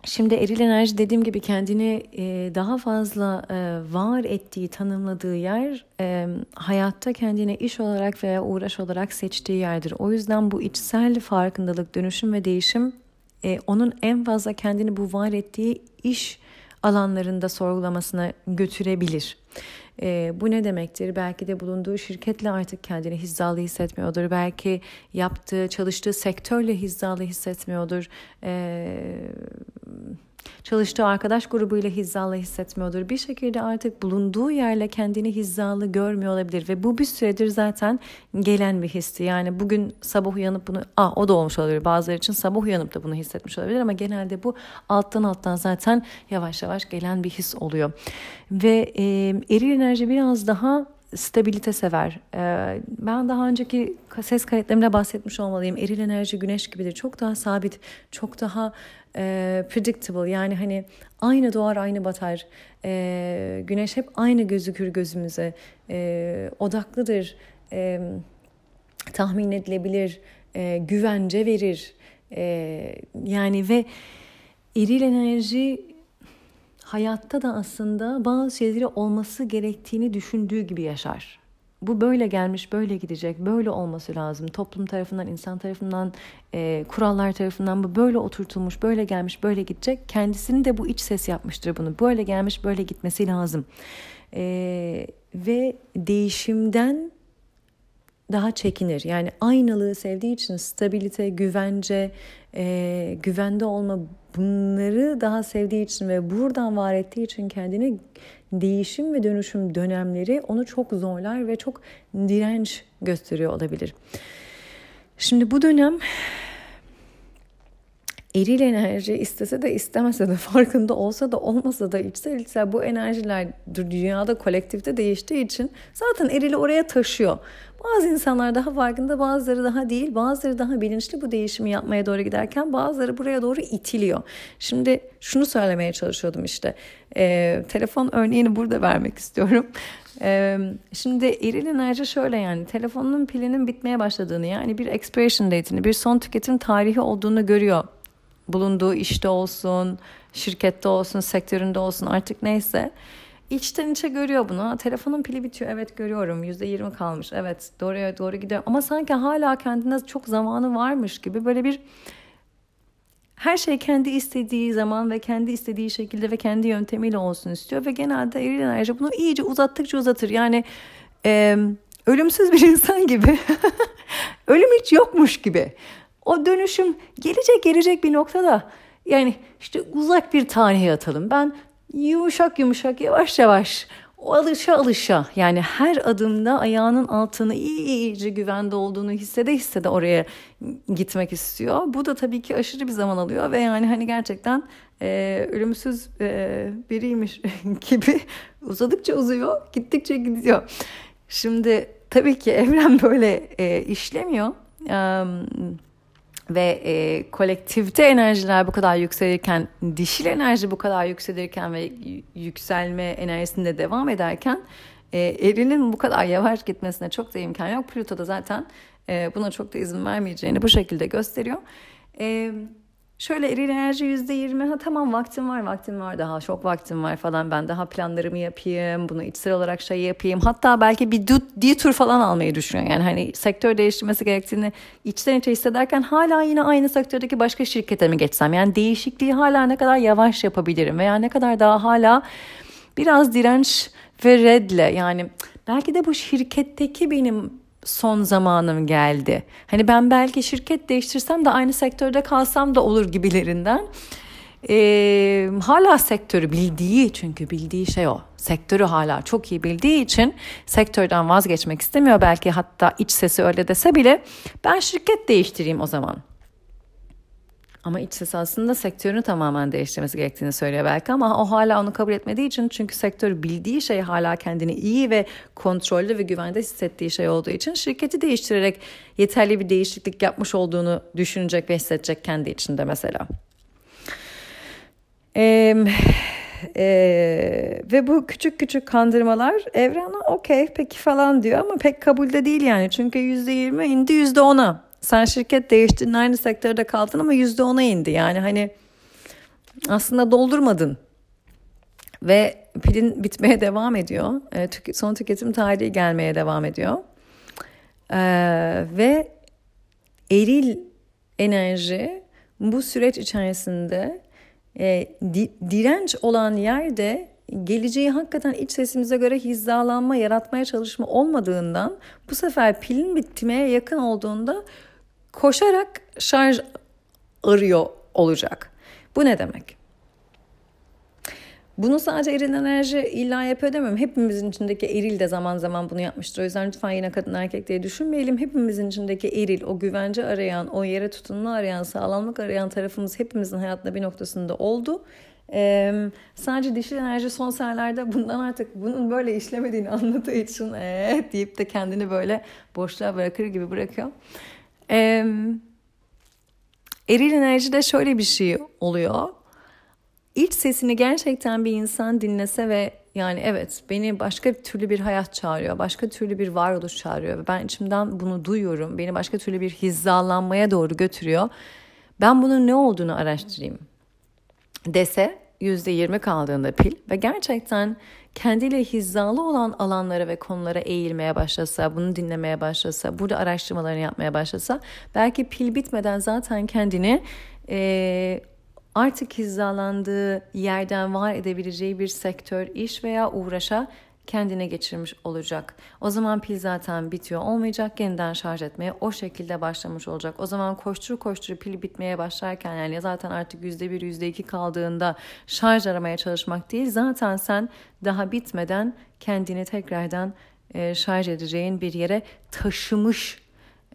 Speaker 1: Şimdi eril enerji dediğim gibi kendini e, daha fazla e, var ettiği, tanımladığı yer e, hayatta kendine iş olarak veya uğraş olarak seçtiği yerdir. O yüzden bu içsel farkındalık, dönüşüm ve değişim onun en fazla kendini bu var ettiği iş alanlarında sorgulamasına götürebilir. E, bu ne demektir? Belki de bulunduğu şirketle artık kendini hizalı hissetmiyordur. Belki yaptığı, çalıştığı sektörle hizalı hissetmiyordur. E, çalıştığı arkadaş grubuyla hizalı hissetmiyordur. Bir şekilde artık bulunduğu yerle kendini hizalı görmüyor olabilir ve bu bir süredir zaten gelen bir histi. Yani bugün sabah uyanıp bunu, ah o da olmuş olabilir. Bazıları için sabah uyanıp da bunu hissetmiş olabilir ama genelde bu alttan alttan zaten yavaş yavaş gelen bir his oluyor. Ve e, eril enerji biraz daha stabilite sever. Ben daha önceki ses kayıtlarımda bahsetmiş olmalıyım. Eril enerji güneş gibidir. Çok daha sabit, çok daha e, predictable. Yani hani aynı doğar aynı batar. E, güneş hep aynı gözükür gözümüze. E, odaklıdır. E, tahmin edilebilir. E, güvence verir. E, yani ve eril enerji hayatta da aslında bazı şeyleri olması gerektiğini düşündüğü gibi yaşar. Bu böyle gelmiş, böyle gidecek, böyle olması lazım. Toplum tarafından, insan tarafından, e, kurallar tarafından bu böyle oturtulmuş, böyle gelmiş, böyle gidecek. Kendisini de bu iç ses yapmıştır bunu. Böyle gelmiş, böyle gitmesi lazım. E, ve değişimden daha çekinir. Yani aynalığı sevdiği için stabilite, güvence, e, güvende olma bunları daha sevdiği için ve buradan var ettiği için kendini değişim ve dönüşüm dönemleri onu çok zorlar ve çok direnç gösteriyor olabilir. Şimdi bu dönem eril enerji istese de istemese de farkında olsa da olmasa da içsel içsel bu enerjiler dünyada kolektifte değiştiği için zaten erili oraya taşıyor. Bazı insanlar daha farkında bazıları daha değil bazıları daha bilinçli bu değişimi yapmaya doğru giderken bazıları buraya doğru itiliyor. Şimdi şunu söylemeye çalışıyordum işte e, telefon örneğini burada vermek istiyorum. E, şimdi eril enerji şöyle yani telefonun pilinin bitmeye başladığını yani bir expiration date'ini bir son tüketim tarihi olduğunu görüyor bulunduğu işte olsun, şirkette olsun, sektöründe olsun artık neyse içten içe görüyor bunu. Telefonun pili bitiyor. Evet görüyorum. Yüzde yirmi kalmış. Evet doğruya doğru gidiyor. Ama sanki hala kendine çok zamanı varmış gibi böyle bir her şey kendi istediği zaman ve kendi istediği şekilde ve kendi yöntemiyle olsun istiyor ve genelde eril enerji bunu iyice uzattıkça uzatır. Yani e, ölümsüz bir insan gibi ölüm hiç yokmuş gibi. O dönüşüm gelecek gelecek bir noktada yani işte uzak bir tarihe atalım. Ben yumuşak yumuşak yavaş yavaş o alışa alışa yani her adımda ayağının altını iyice güvende olduğunu hissede hissede oraya gitmek istiyor. Bu da tabii ki aşırı bir zaman alıyor ve yani hani gerçekten e, ölümsüz e, biriymiş gibi uzadıkça uzuyor, gittikçe gidiyor. Şimdi tabii ki evren böyle e, işlemiyor. Um, ve e, kolektifte enerjiler bu kadar yükselirken, dişil enerji bu kadar yükselirken ve yükselme enerjisinde devam ederken e, erinin bu kadar yavaş gitmesine çok da imkan yok. Plüto da zaten e, buna çok da izin vermeyeceğini bu şekilde gösteriyor. Evet Şöyle eril enerji yüzde yirmi ha tamam vaktim var vaktim var daha çok vaktim var falan ben daha planlarımı yapayım bunu içsel olarak şey yapayım. Hatta belki bir detour falan almayı düşünüyor. Yani hani sektör değiştirmesi gerektiğini içten içe hissederken hala yine aynı sektördeki başka şirkete mi geçsem? Yani değişikliği hala ne kadar yavaş yapabilirim veya ne kadar daha hala biraz direnç ve redle? Yani belki de bu şirketteki benim son zamanım geldi. Hani ben belki şirket değiştirsem de aynı sektörde kalsam da olur gibilerinden. Ee, hala sektörü bildiği çünkü bildiği şey o. Sektörü hala çok iyi bildiği için sektörden vazgeçmek istemiyor. Belki hatta iç sesi öyle dese bile ben şirket değiştireyim o zaman. Ama iç ses aslında sektörünü tamamen değiştirmesi gerektiğini söylüyor belki ama o hala onu kabul etmediği için çünkü sektör bildiği şey hala kendini iyi ve kontrollü ve güvende hissettiği şey olduğu için şirketi değiştirerek yeterli bir değişiklik yapmış olduğunu düşünecek ve hissedecek kendi içinde mesela. Ee, e, ve bu küçük küçük kandırmalar evrana okey peki falan diyor ama pek kabulde değil yani çünkü %20 indi %10'a sen şirket değiştirdin aynı sektörde kaldın ama yüzde ona indi. Yani hani aslında doldurmadın. Ve pilin bitmeye devam ediyor. E, son tüketim tarihi gelmeye devam ediyor. E, ve eril enerji bu süreç içerisinde e, di, direnç olan yerde geleceği hakikaten iç sesimize göre hizalanma, yaratmaya çalışma olmadığından bu sefer pilin bitmeye yakın olduğunda koşarak şarj arıyor olacak. Bu ne demek? Bunu sadece eril enerji illa yapıyor demiyorum. Hepimizin içindeki eril de zaman zaman bunu yapmıştır. O yüzden lütfen yine kadın erkek diye düşünmeyelim. Hepimizin içindeki eril, o güvence arayan, o yere tutunma arayan, sağlamlık arayan tarafımız hepimizin hayatında bir noktasında oldu. Ee, sadece dişil enerji son senelerde bundan artık bunun böyle işlemediğini anladığı için ee, deyip de kendini böyle boşluğa bırakır gibi bırakıyor. Ee, eril enerjide şöyle bir şey oluyor. İç sesini gerçekten bir insan dinlese ve yani evet beni başka türlü bir hayat çağırıyor, başka türlü bir varoluş çağırıyor ve ben içimden bunu duyuyorum. Beni başka türlü bir hizalanmaya doğru götürüyor. Ben bunun ne olduğunu araştırayım dese %20 kaldığında pil ve gerçekten kendiyle hizalı olan alanlara ve konulara eğilmeye başlasa, bunu dinlemeye başlasa, burada araştırmalarını yapmaya başlasa belki pil bitmeden zaten kendini e, artık hizalandığı yerden var edebileceği bir sektör, iş veya uğraşa kendine geçirmiş olacak. O zaman pil zaten bitiyor olmayacak. Yeniden şarj etmeye o şekilde başlamış olacak. O zaman koştur koştur pil bitmeye başlarken yani zaten artık %1 %2 kaldığında şarj aramaya çalışmak değil. Zaten sen daha bitmeden kendini tekrardan e, şarj edeceğin bir yere taşımış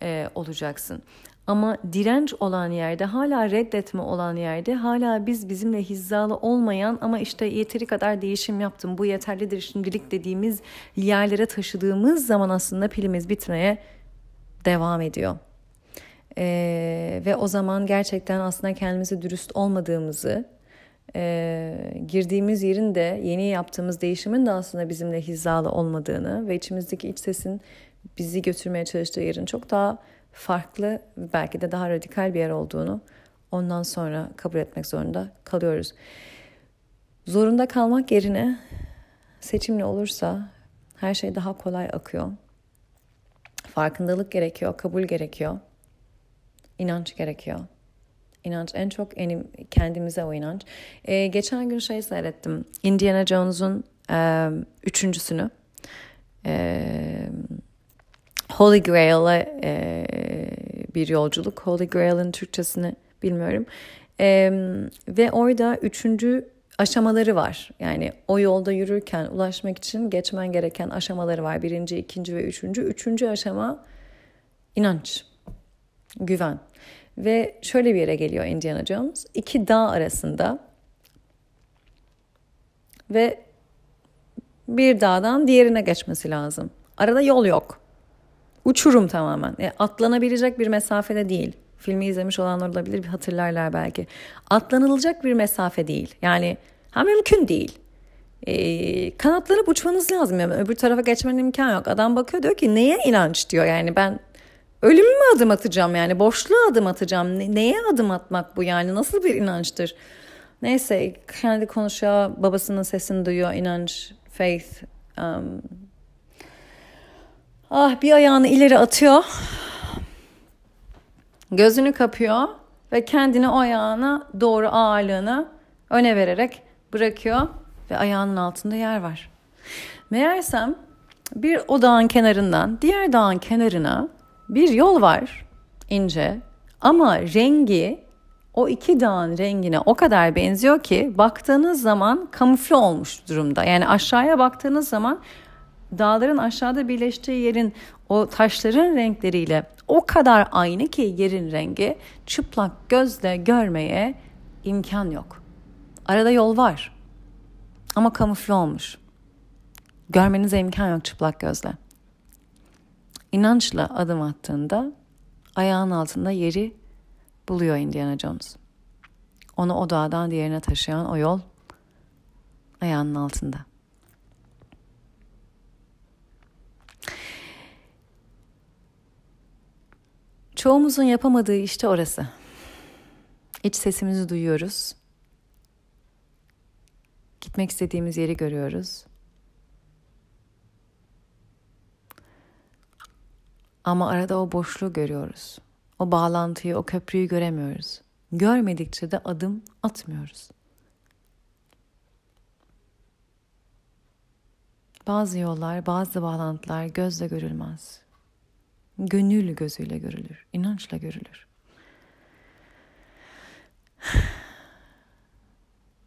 Speaker 1: e, olacaksın. Ama direnç olan yerde, hala reddetme olan yerde, hala biz bizimle hizalı olmayan ama işte yeteri kadar değişim yaptım, bu yeterlidir şimdilik dediğimiz yerlere taşıdığımız zaman aslında pilimiz bitmeye devam ediyor. Ee, ve o zaman gerçekten aslında kendimize dürüst olmadığımızı, e, girdiğimiz yerin de yeni yaptığımız değişimin de aslında bizimle hizalı olmadığını ve içimizdeki iç sesin bizi götürmeye çalıştığı yerin çok daha farklı belki de daha radikal bir yer olduğunu ondan sonra kabul etmek zorunda kalıyoruz. Zorunda kalmak yerine seçimli olursa her şey daha kolay akıyor. Farkındalık gerekiyor, kabul gerekiyor. inanç gerekiyor. İnanç en çok en, kendimize o inanç. Ee, geçen gün şey seyrettim. Indiana Jones'un e, üçüncüsünü. E, Holy Grail'a e, bir yolculuk. Holy Grail'in Türkçesini bilmiyorum. E, ve orada üçüncü aşamaları var. Yani o yolda yürürken ulaşmak için geçmen gereken aşamaları var. Birinci, ikinci ve üçüncü. Üçüncü aşama inanç, güven. Ve şöyle bir yere geliyor Indiana Jones. İki dağ arasında ve bir dağdan diğerine geçmesi lazım. Arada yol yok. Uçurum tamamen. E, atlanabilecek bir mesafede değil. Filmi izlemiş olanlar olabilir bir hatırlarlar belki. Atlanılacak bir mesafe değil. Yani hem mümkün değil. E, kanatlanıp uçmanız lazım. Yani öbür tarafa geçmenin imkan yok. Adam bakıyor diyor ki neye inanç diyor. Yani ben ölüm mü adım atacağım yani boşluğa adım atacağım. Ne, neye adım atmak bu yani nasıl bir inançtır? Neyse kendi konuşuyor babasının sesini duyuyor inanç, faith. Um, ah bir ayağını ileri atıyor. Gözünü kapıyor ve kendini o ayağına doğru ağırlığını öne vererek bırakıyor ve ayağının altında yer var. Meğersem bir o dağın kenarından diğer dağın kenarına bir yol var ince ama rengi o iki dağın rengine o kadar benziyor ki baktığınız zaman kamufle olmuş durumda. Yani aşağıya baktığınız zaman dağların aşağıda birleştiği yerin o taşların renkleriyle o kadar aynı ki yerin rengi çıplak gözle görmeye imkan yok. Arada yol var ama kamufle olmuş. Görmenize imkan yok çıplak gözle. İnançla adım attığında ayağın altında yeri buluyor Indiana Jones. Onu o dağdan diğerine taşıyan o yol ayağının altında. Çoğumuzun yapamadığı işte orası. İç sesimizi duyuyoruz. Gitmek istediğimiz yeri görüyoruz. Ama arada o boşluğu görüyoruz. O bağlantıyı, o köprüyü göremiyoruz. Görmedikçe de adım atmıyoruz. Bazı yollar, bazı bağlantılar gözle görülmez. Gönül gözüyle görülür, inançla görülür.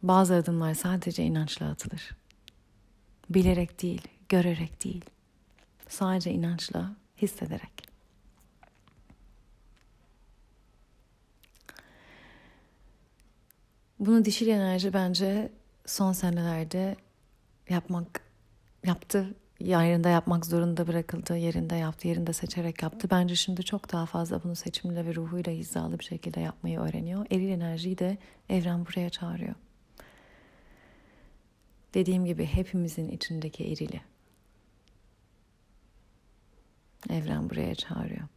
Speaker 1: Bazı adımlar sadece inançla atılır. Bilerek değil, görerek değil. Sadece inançla hissederek. Bunu dişil enerji bence son senelerde yapmak yaptı. Yerinde yapmak zorunda bırakıldı. Yerinde yaptı, yerinde seçerek yaptı. Bence şimdi çok daha fazla bunu seçimle ve ruhuyla hizalı bir şekilde yapmayı öğreniyor. Eril enerjiyi de evren buraya çağırıyor. Dediğim gibi hepimizin içindeki erili. Evren buraya çağırıyor.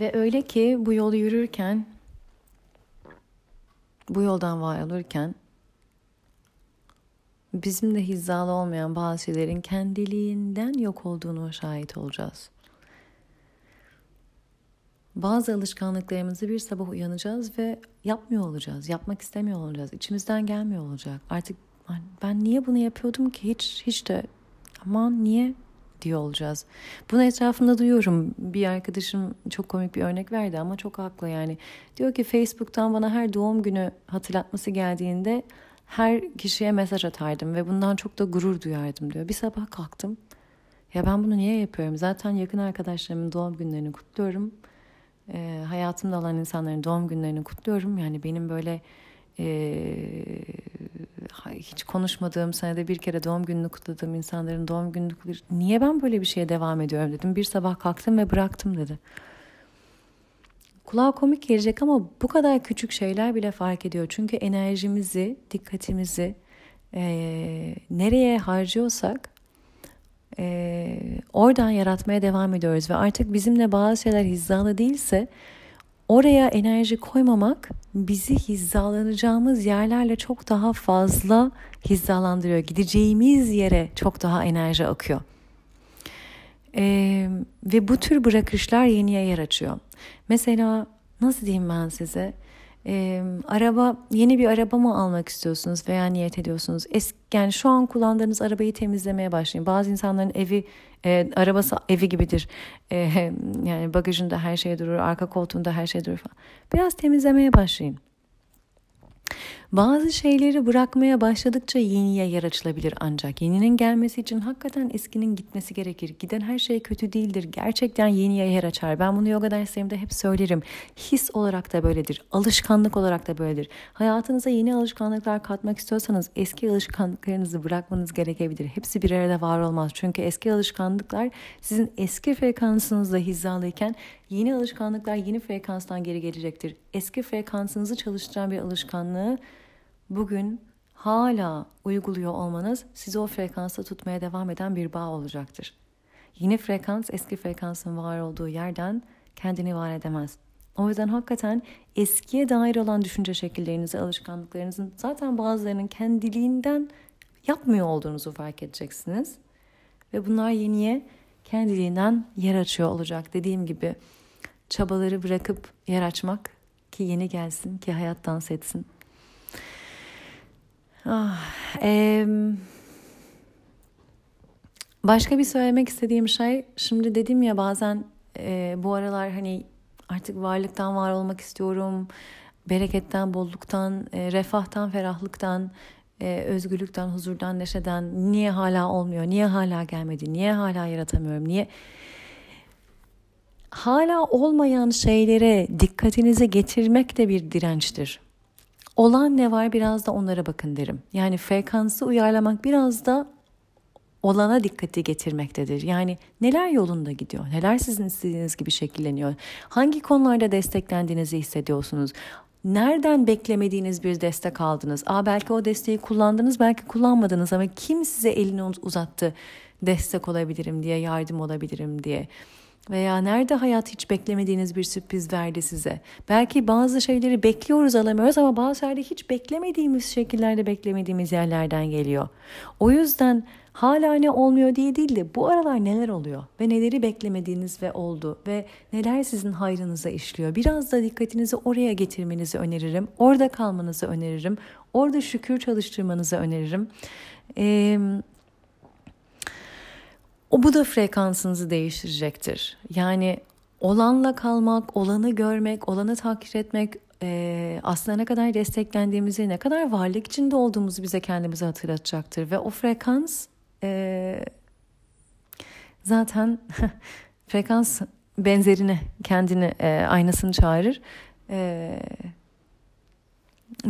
Speaker 1: Ve öyle ki bu yolu yürürken, bu yoldan var olurken, bizim de hizalı olmayan bazı şeylerin kendiliğinden yok olduğunu şahit olacağız. Bazı alışkanlıklarımızı bir sabah uyanacağız ve yapmıyor olacağız. Yapmak istemiyor olacağız. İçimizden gelmiyor olacak. Artık ben niye bunu yapıyordum ki hiç hiç de aman niye diyor olacağız. Bunu etrafımda duyuyorum. Bir arkadaşım çok komik bir örnek verdi ama çok haklı yani. Diyor ki Facebook'tan bana her doğum günü hatırlatması geldiğinde her kişiye mesaj atardım ve bundan çok da gurur duyardım diyor. Bir sabah kalktım. Ya ben bunu niye yapıyorum? Zaten yakın arkadaşlarımın doğum günlerini kutluyorum e, hayatımda olan insanların doğum günlerini kutluyorum. Yani benim böyle hiç konuşmadığım senede bir kere doğum gününü kutladığım insanların doğum gününü. Niye ben böyle bir şeye devam ediyorum dedim. Bir sabah kalktım ve bıraktım dedi. Kulağa komik gelecek ama bu kadar küçük şeyler bile fark ediyor. Çünkü enerjimizi, dikkatimizi e, nereye harcıyorsak e, oradan yaratmaya devam ediyoruz ve artık bizimle bazı şeyler hizalı değilse oraya enerji koymamak bizi hizalanacağımız yerlerle çok daha fazla hizalandırıyor. Gideceğimiz yere çok daha enerji akıyor. Ee, ve bu tür bırakışlar yeniye yer açıyor. Mesela nasıl diyeyim ben size? Ee, araba yeni bir araba mı almak istiyorsunuz veya niyet ediyorsunuz? Eski, yani şu an kullandığınız arabayı temizlemeye başlayın. Bazı insanların evi e, arabası evi gibidir. E, yani bagajında her şey durur, arka koltuğunda her şey durur falan. Biraz temizlemeye başlayın. Bazı şeyleri bırakmaya başladıkça yeniye yer açılabilir ancak yeninin gelmesi için hakikaten eskinin gitmesi gerekir. Giden her şey kötü değildir. Gerçekten yeniye yer açar. Ben bunu yoga derslerimde hep söylerim. His olarak da böyledir. Alışkanlık olarak da böyledir. Hayatınıza yeni alışkanlıklar katmak istiyorsanız eski alışkanlıklarınızı bırakmanız gerekebilir. Hepsi bir arada var olmaz. Çünkü eski alışkanlıklar sizin eski frekansınızla hizalıyken yeni alışkanlıklar yeni frekanstan geri gelecektir. Eski frekansınızı çalıştıran bir alışkanlığı bugün hala uyguluyor olmanız sizi o frekansta tutmaya devam eden bir bağ olacaktır. Yeni frekans eski frekansın var olduğu yerden kendini var edemez. O yüzden hakikaten eskiye dair olan düşünce şekillerinizi, alışkanlıklarınızın zaten bazılarının kendiliğinden yapmıyor olduğunuzu fark edeceksiniz. Ve bunlar yeniye kendiliğinden yer açıyor olacak. Dediğim gibi çabaları bırakıp yer açmak ki yeni gelsin, ki hayat dans etsin. Ah, başka bir söylemek istediğim şey şimdi dedim ya bazen e, bu aralar hani artık varlıktan var olmak istiyorum bereketten bolluktan e, refahtan ferahlıktan e, özgürlükten huzurdan neşeden niye hala olmuyor niye hala gelmedi niye hala yaratamıyorum niye? Hala olmayan şeylere dikkatinizi getirmek de bir dirençtir olan ne var biraz da onlara bakın derim. Yani frekansı uyarlamak biraz da olana dikkati getirmektedir. Yani neler yolunda gidiyor, neler sizin istediğiniz gibi şekilleniyor, hangi konularda desteklendiğinizi hissediyorsunuz, nereden beklemediğiniz bir destek aldınız, Aa, belki o desteği kullandınız, belki kullanmadınız ama kim size elini uzattı, destek olabilirim diye, yardım olabilirim diye. Veya nerede hayat hiç beklemediğiniz bir sürpriz verdi size? Belki bazı şeyleri bekliyoruz alamıyoruz ama bazı şeyler hiç beklemediğimiz şekillerde beklemediğimiz yerlerden geliyor. O yüzden hala ne olmuyor diye değil de bu aralar neler oluyor ve neleri beklemediğiniz ve oldu ve neler sizin hayrınıza işliyor. Biraz da dikkatinizi oraya getirmenizi öneririm. Orada kalmanızı öneririm. Orada şükür çalıştırmanızı öneririm. Eee o bu da frekansınızı değiştirecektir. Yani olanla kalmak, olanı görmek, olanı takdir etmek e, aslında ne kadar desteklendiğimizi, ne kadar varlık içinde olduğumuzu bize kendimize hatırlatacaktır. Ve o frekans e, zaten frekans benzerini, kendini, e, aynasını çağırır. E,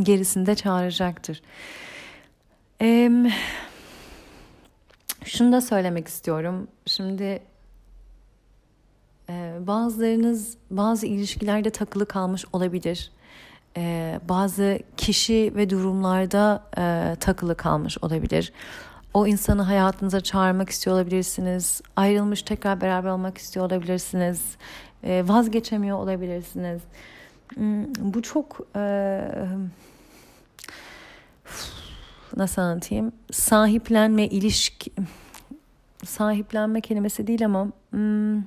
Speaker 1: gerisinde çağıracaktır. Eee şunu da söylemek istiyorum. Şimdi e, bazılarınız bazı ilişkilerde takılı kalmış olabilir. E, bazı kişi ve durumlarda e, takılı kalmış olabilir. O insanı hayatınıza çağırmak istiyor olabilirsiniz. Ayrılmış tekrar beraber olmak istiyor olabilirsiniz. Vazgeçemiyor olabilirsiniz. Hmm, bu çok... nasıl anlatayım? Sahiplenme, ilişki sahiplenme kelimesi değil ama hmm,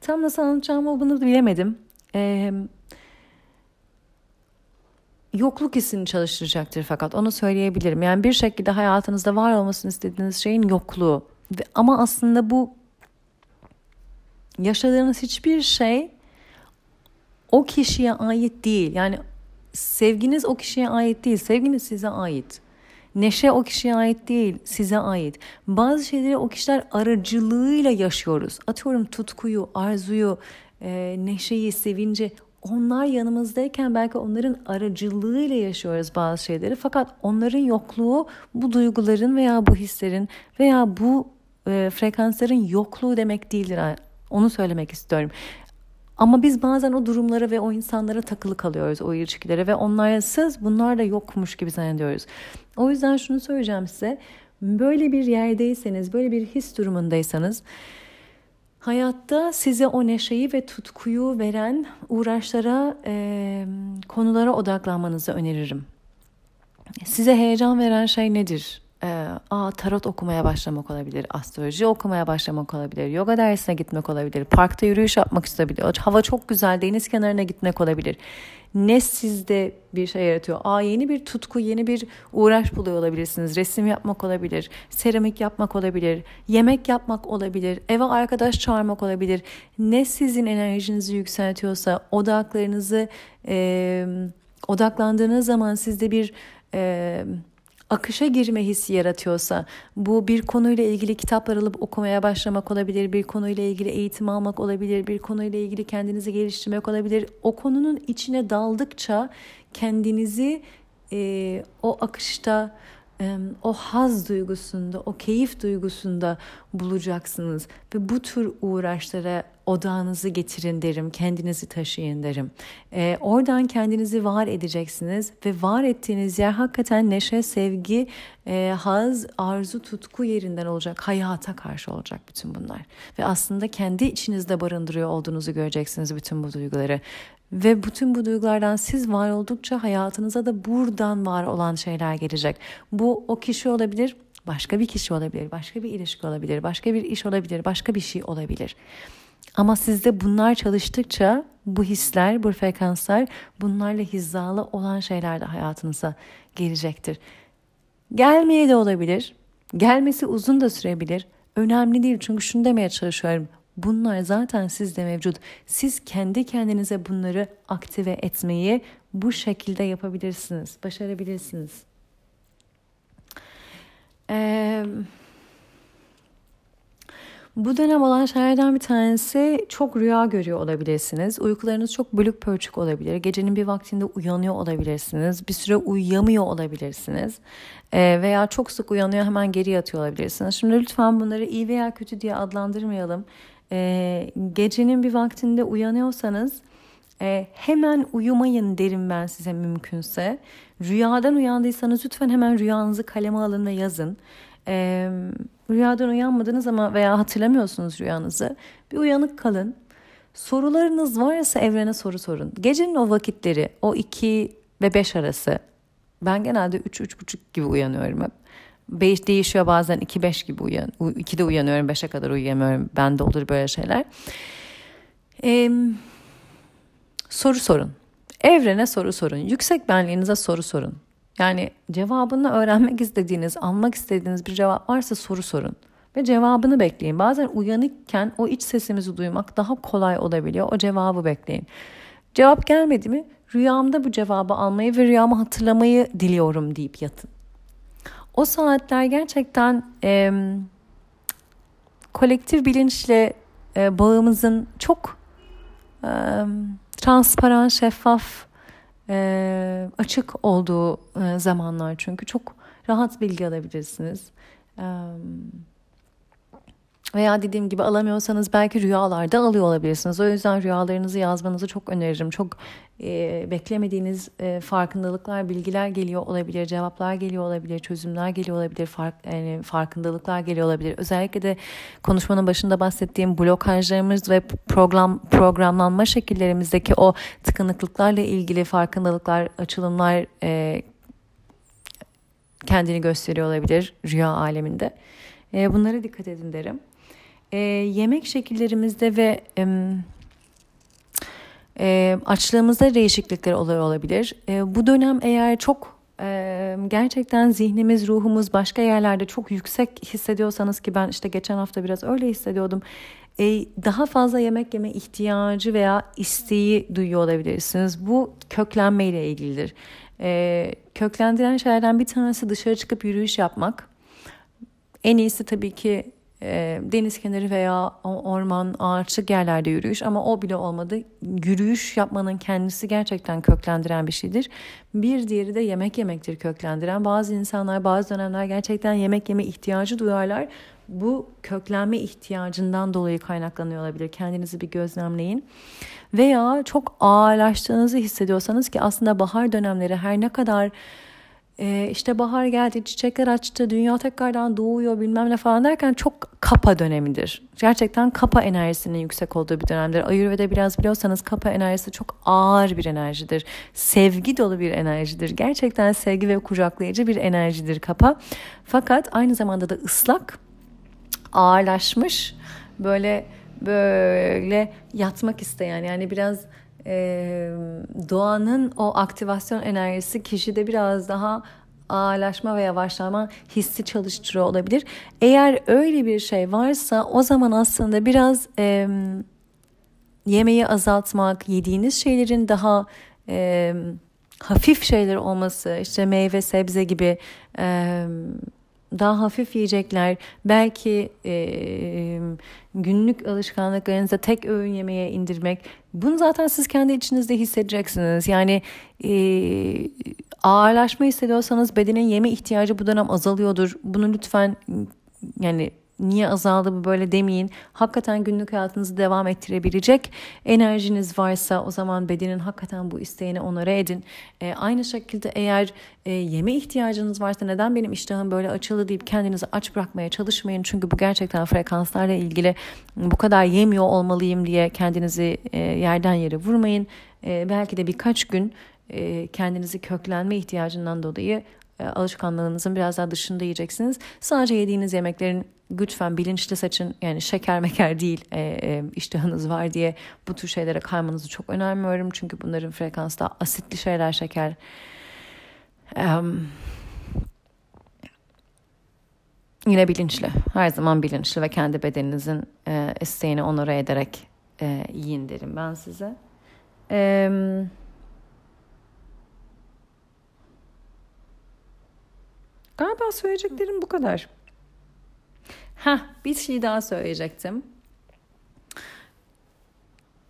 Speaker 1: tam nasıl anlatacağımı bunu bilemedim. Ee, yokluk hissini çalıştıracaktır fakat onu söyleyebilirim. Yani bir şekilde hayatınızda var olmasını istediğiniz şeyin yokluğu. Ama aslında bu yaşadığınız hiçbir şey o kişiye ait değil. Yani sevginiz o kişiye ait değil. Sevginiz size ait. Neşe o kişiye ait değil, size ait. Bazı şeyleri o kişiler aracılığıyla yaşıyoruz. Atıyorum tutkuyu, arzuyu, e, neşeyi, sevinci. Onlar yanımızdayken belki onların aracılığıyla yaşıyoruz bazı şeyleri. Fakat onların yokluğu bu duyguların veya bu hislerin veya bu e, frekansların yokluğu demek değildir onu söylemek istiyorum. Ama biz bazen o durumlara ve o insanlara takılı kalıyoruz, o ilişkilere ve onlarsız bunlar da yokmuş gibi zannediyoruz. O yüzden şunu söyleyeceğim size. Böyle bir yerdeyseniz, böyle bir his durumundaysanız hayatta size o neşeyi ve tutkuyu veren uğraşlara, e, konulara odaklanmanızı öneririm. Size heyecan veren şey nedir? E, aa, tarot okumaya başlamak olabilir, astroloji okumaya başlamak olabilir, yoga dersine gitmek olabilir, parkta yürüyüş yapmak isteyebilir, hava çok güzel, deniz kenarına gitmek olabilir. Ne sizde bir şey yaratıyor? Aa, yeni bir tutku, yeni bir uğraş buluyor olabilirsiniz. Resim yapmak olabilir, seramik yapmak olabilir, yemek yapmak olabilir, eve arkadaş çağırmak olabilir. Ne sizin enerjinizi yükseltiyorsa, odaklarınızı e, odaklandığınız zaman sizde bir... E, akışa girme hissi yaratıyorsa bu bir konuyla ilgili kitaplar alıp okumaya başlamak olabilir, bir konuyla ilgili eğitim almak olabilir, bir konuyla ilgili kendinizi geliştirmek olabilir. O konunun içine daldıkça kendinizi e, o akışta o haz duygusunda, o keyif duygusunda bulacaksınız. Ve bu tür uğraşlara odağınızı getirin derim, kendinizi taşıyın derim. Ee, oradan kendinizi var edeceksiniz ve var ettiğiniz yer hakikaten neşe, sevgi, e, haz, arzu, tutku yerinden olacak, hayata karşı olacak bütün bunlar. Ve aslında kendi içinizde barındırıyor olduğunuzu göreceksiniz bütün bu duyguları. Ve bütün bu duygulardan siz var oldukça hayatınıza da buradan var olan şeyler gelecek. Bu o kişi olabilir, başka bir kişi olabilir, başka bir ilişki olabilir, başka bir iş olabilir, başka bir şey olabilir. Ama sizde bunlar çalıştıkça bu hisler, bu frekanslar bunlarla hizalı olan şeyler de hayatınıza gelecektir. Gelmeye de olabilir. Gelmesi uzun da sürebilir. Önemli değil çünkü şunu demeye çalışıyorum. Bunlar zaten sizde mevcut. Siz kendi kendinize bunları aktive etmeyi bu şekilde yapabilirsiniz, başarabilirsiniz. Ee, bu dönem olan şeylerden bir tanesi çok rüya görüyor olabilirsiniz. Uykularınız çok bölük pörçük olabilir. Gecenin bir vaktinde uyanıyor olabilirsiniz. Bir süre uyuyamıyor olabilirsiniz. Ee, veya çok sık uyanıyor hemen geri yatıyor olabilirsiniz. Şimdi lütfen bunları iyi veya kötü diye adlandırmayalım e, gecenin bir vaktinde uyanıyorsanız e, hemen uyumayın derim ben size mümkünse. Rüyadan uyandıysanız lütfen hemen rüyanızı kaleme alın ve yazın. E, rüyadan uyanmadınız ama veya hatırlamıyorsunuz rüyanızı. Bir uyanık kalın. Sorularınız varsa evrene soru sorun. Gecenin o vakitleri, o 2 ve 5 arası. Ben genelde 3-3.30 gibi uyanıyorum hep. 5 değişiyor bazen 2-5 gibi uyan. 2'de uyanıyorum 5'e kadar uyuyamıyorum. Bende olur böyle şeyler. Ee, soru sorun. Evrene soru sorun. Yüksek benliğinize soru sorun. Yani cevabını öğrenmek istediğiniz, almak istediğiniz bir cevap varsa soru sorun. Ve cevabını bekleyin. Bazen uyanıkken o iç sesimizi duymak daha kolay olabiliyor. O cevabı bekleyin. Cevap gelmedi mi? Rüyamda bu cevabı almayı ve rüyamı hatırlamayı diliyorum deyip yatın. O saatler gerçekten e, kolektif bilinçle e, bağımızın çok e, transparan, şeffaf, e, açık olduğu e, zamanlar çünkü çok rahat bilgi alabilirsiniz. E, veya dediğim gibi alamıyorsanız belki rüyalarda alıyor olabilirsiniz. O yüzden rüyalarınızı yazmanızı çok öneririm. Çok e, beklemediğiniz e, farkındalıklar, bilgiler geliyor olabilir, cevaplar geliyor olabilir, çözümler geliyor olabilir, fark, yani farkındalıklar geliyor olabilir. Özellikle de konuşmanın başında bahsettiğim blokajlarımız ve program programlanma şekillerimizdeki o tıkanıklıklarla ilgili farkındalıklar, açılımlar e, kendini gösteriyor olabilir rüya aleminde. Bunlara dikkat edin derim e, yemek şekillerimizde ve e, e, açlığımızda değişiklikler oluyor olabilir. E, bu dönem eğer çok e, gerçekten zihnimiz, ruhumuz başka yerlerde çok yüksek hissediyorsanız ki ben işte geçen hafta biraz öyle hissediyordum. E, daha fazla yemek yeme ihtiyacı veya isteği duyuyor olabilirsiniz. Bu köklenme ile ilgilidir. E, köklendiren şeylerden bir tanesi dışarı çıkıp yürüyüş yapmak. En iyisi tabii ki deniz kenarı veya orman, ağaçlık yerlerde yürüyüş ama o bile olmadı. Yürüyüş yapmanın kendisi gerçekten köklendiren bir şeydir. Bir diğeri de yemek yemektir köklendiren. Bazı insanlar bazı dönemler gerçekten yemek yeme ihtiyacı duyarlar. bu köklenme ihtiyacından dolayı kaynaklanıyor olabilir. Kendinizi bir gözlemleyin. Veya çok ağırlaştığınızı hissediyorsanız ki aslında bahar dönemleri her ne kadar e, işte bahar geldi, çiçekler açtı, dünya tekrardan doğuyor bilmem ne falan derken çok kapa dönemidir. Gerçekten kapa enerjisinin yüksek olduğu bir dönemdir. Ayurveda biraz biliyorsanız kapa enerjisi çok ağır bir enerjidir. Sevgi dolu bir enerjidir. Gerçekten sevgi ve kucaklayıcı bir enerjidir kapa. Fakat aynı zamanda da ıslak, ağırlaşmış, böyle böyle yatmak isteyen yani biraz e, doğanın o aktivasyon enerjisi kişide biraz daha ağırlaşma ve yavaşlama hissi çalıştırıyor olabilir. Eğer öyle bir şey varsa o zaman aslında biraz e, yemeği azaltmak, yediğiniz şeylerin daha e, hafif şeyler olması, işte meyve, sebze gibi e, daha hafif yiyecekler, belki e, günlük alışkanlıklarınıza tek öğün yemeğe indirmek. Bunu zaten siz kendi içinizde hissedeceksiniz. Yani e, ağırlaşma hissediyorsanız bedenin yeme ihtiyacı bu dönem azalıyordur. Bunu lütfen yani niye azaldı bu böyle demeyin. Hakikaten günlük hayatınızı devam ettirebilecek enerjiniz varsa o zaman bedenin hakikaten bu isteğini onore edin. E, aynı şekilde eğer e, yeme ihtiyacınız varsa neden benim iştahım böyle açıldı deyip kendinizi aç bırakmaya çalışmayın. Çünkü bu gerçekten frekanslarla ilgili bu kadar yemiyor olmalıyım diye kendinizi e, yerden yere vurmayın. E, belki de birkaç gün e, kendinizi köklenme ihtiyacından dolayı alışkanlığınızın biraz daha dışında yiyeceksiniz. Sadece yediğiniz yemeklerin lütfen bilinçli seçin. Yani şeker meker değil e, e, iştahınız var diye bu tür şeylere kaymanızı çok önermiyorum. Çünkü bunların frekansı da asitli şeyler şeker. Um, yine bilinçli. Her zaman bilinçli ve kendi bedeninizin e, isteğini onore ederek e, yiyin derim ben size. Eee Galiba söyleyeceklerim bu kadar. Ha, bir şey daha söyleyecektim.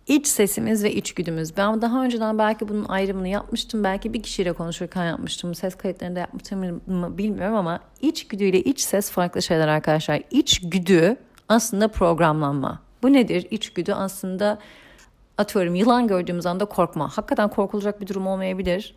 Speaker 1: İç sesimiz ve içgüdümüz. Ben daha önceden belki bunun ayrımını yapmıştım. Belki bir kişiyle konuşurken yapmıştım. Ses kayıtlarında yapmıştım mı bilmiyorum ama içgüdüyle iç ses farklı şeyler arkadaşlar. İçgüdü aslında programlanma. Bu nedir? İçgüdü aslında atıyorum yılan gördüğümüz anda korkma. Hakikaten korkulacak bir durum olmayabilir.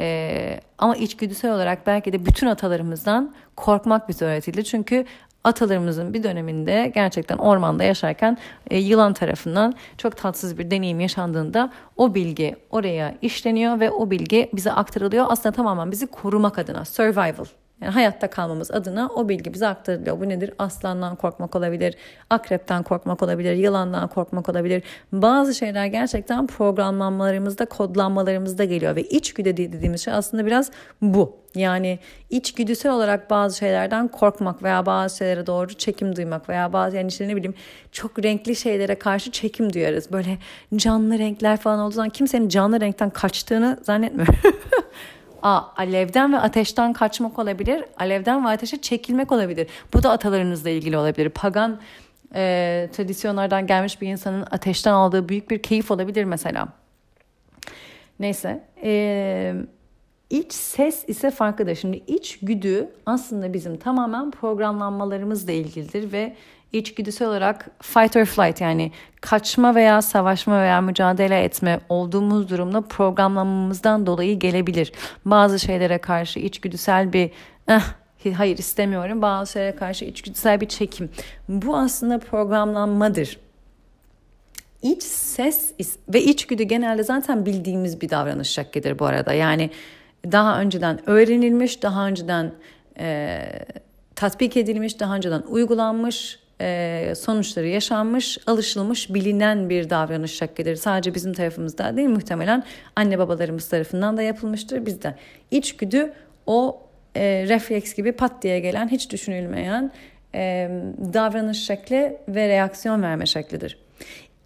Speaker 1: Ee, ama içgüdüsel olarak belki de bütün atalarımızdan korkmak bize öğretildi. Çünkü atalarımızın bir döneminde gerçekten ormanda yaşarken e, yılan tarafından çok tatsız bir deneyim yaşandığında o bilgi oraya işleniyor ve o bilgi bize aktarılıyor. Aslında tamamen bizi korumak adına survival yani hayatta kalmamız adına o bilgi bize aktarılıyor. Bu nedir? Aslandan korkmak olabilir, akrepten korkmak olabilir, yılandan korkmak olabilir. Bazı şeyler gerçekten programlanmalarımızda, kodlanmalarımızda geliyor ve içgüdü dediğimiz şey aslında biraz bu. Yani içgüdüsel olarak bazı şeylerden korkmak veya bazı şeylere doğru çekim duymak veya bazı yani işte ne bileyim çok renkli şeylere karşı çekim duyarız. Böyle canlı renkler falan olduğu zaman kimsenin canlı renkten kaçtığını zannetmiyorum. A. Alevden ve ateşten kaçmak olabilir. Alevden ve ateşe çekilmek olabilir. Bu da atalarınızla ilgili olabilir. Pagan e, tradisyonlardan gelmiş bir insanın ateşten aldığı büyük bir keyif olabilir mesela. Neyse. E, iç ses ise farklıdır. Şimdi iç güdü aslında bizim tamamen programlanmalarımızla ilgilidir ve içgüdüsel olarak fight or flight yani kaçma veya savaşma veya mücadele etme olduğumuz durumda programlamamızdan dolayı gelebilir. Bazı şeylere karşı içgüdüsel bir eh, hayır istemiyorum bazı şeylere karşı içgüdüsel bir çekim. Bu aslında programlanmadır. İç ses ve içgüdü genelde zaten bildiğimiz bir davranış şeklidir bu arada. Yani daha önceden öğrenilmiş, daha önceden e, tatbik edilmiş, daha önceden uygulanmış e, sonuçları yaşanmış, alışılmış, bilinen bir davranış şeklidir. Sadece bizim tarafımızda değil muhtemelen anne babalarımız tarafından da yapılmıştır bizde. İçgüdü o e, refleks gibi pat diye gelen hiç düşünülmeyen e, davranış şekli ve reaksiyon verme şeklidir.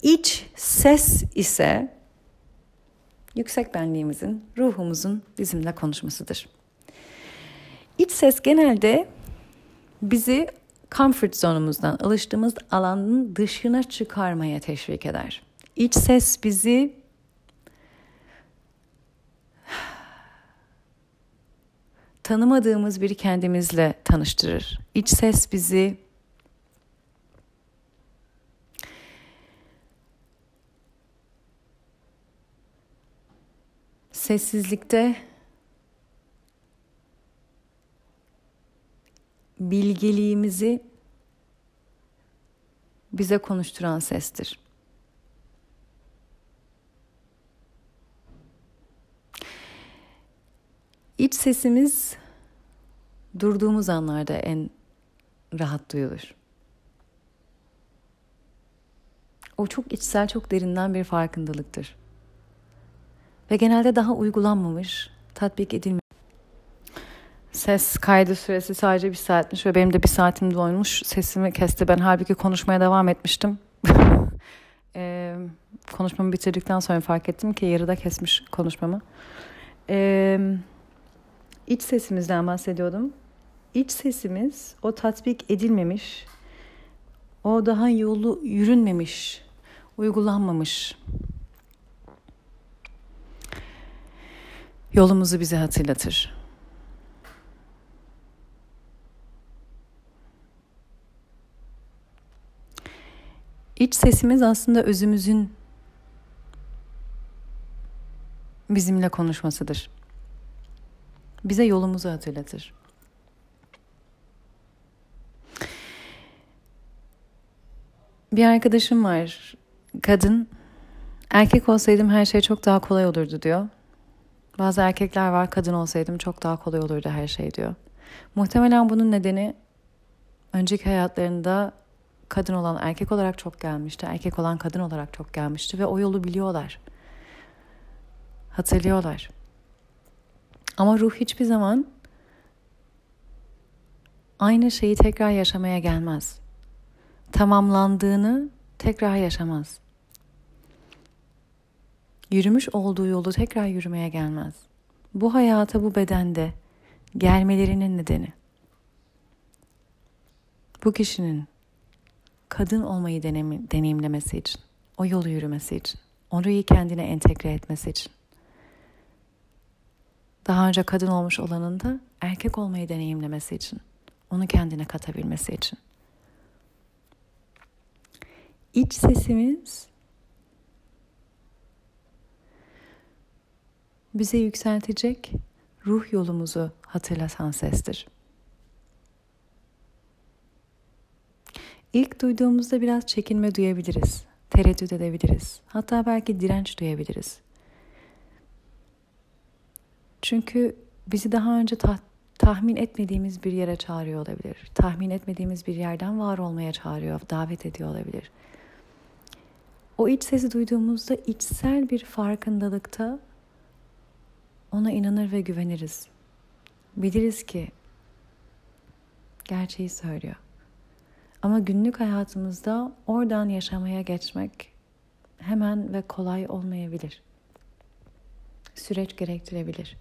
Speaker 1: İç ses ise yüksek benliğimizin, ruhumuzun bizimle konuşmasıdır. İç ses genelde bizi comfort zonumuzdan, alıştığımız alanın dışına çıkarmaya teşvik eder. İç ses bizi tanımadığımız bir kendimizle tanıştırır. İç ses bizi sessizlikte bilgeliğimizi bize konuşturan sestir. İç sesimiz durduğumuz anlarda en rahat duyulur. O çok içsel, çok derinden bir farkındalıktır. Ve genelde daha uygulanmamış, tatbik edilmemiş. Ses kaydı süresi sadece bir saatmiş ve benim de bir saatim dolmuş. Sesimi kesti. Ben halbuki konuşmaya devam etmiştim. ee, konuşmamı bitirdikten sonra fark ettim ki yarıda kesmiş konuşmamı. Ee, iç sesimizden bahsediyordum. İç sesimiz o tatbik edilmemiş, o daha yolu yürünmemiş, uygulanmamış yolumuzu bize hatırlatır. İç sesimiz aslında özümüzün bizimle konuşmasıdır. Bize yolumuzu hatırlatır. Bir arkadaşım var. Kadın. Erkek olsaydım her şey çok daha kolay olurdu diyor. Bazı erkekler var kadın olsaydım çok daha kolay olurdu her şey diyor. Muhtemelen bunun nedeni önceki hayatlarında kadın olan erkek olarak çok gelmişti. Erkek olan kadın olarak çok gelmişti ve o yolu biliyorlar. Hatırlıyorlar. Ama ruh hiçbir zaman aynı şeyi tekrar yaşamaya gelmez. Tamamlandığını tekrar yaşamaz. Yürümüş olduğu yolu tekrar yürümeye gelmez. Bu hayata bu bedende gelmelerinin nedeni bu kişinin kadın olmayı deneyim, deneyimlemesi için, o yolu yürümesi için, orayı kendine entegre etmesi için. Daha önce kadın olmuş olanın da erkek olmayı deneyimlemesi için, onu kendine katabilmesi için. İç sesimiz bize yükseltecek ruh yolumuzu hatırlatan sestir. İlk duyduğumuzda biraz çekinme duyabiliriz, tereddüt edebiliriz, hatta belki direnç duyabiliriz. Çünkü bizi daha önce ta- tahmin etmediğimiz bir yere çağırıyor olabilir. Tahmin etmediğimiz bir yerden var olmaya çağırıyor, davet ediyor olabilir. O iç sesi duyduğumuzda içsel bir farkındalıkta ona inanır ve güveniriz. Biliriz ki gerçeği söylüyor. Ama günlük hayatımızda oradan yaşamaya geçmek hemen ve kolay olmayabilir. Süreç gerektirebilir.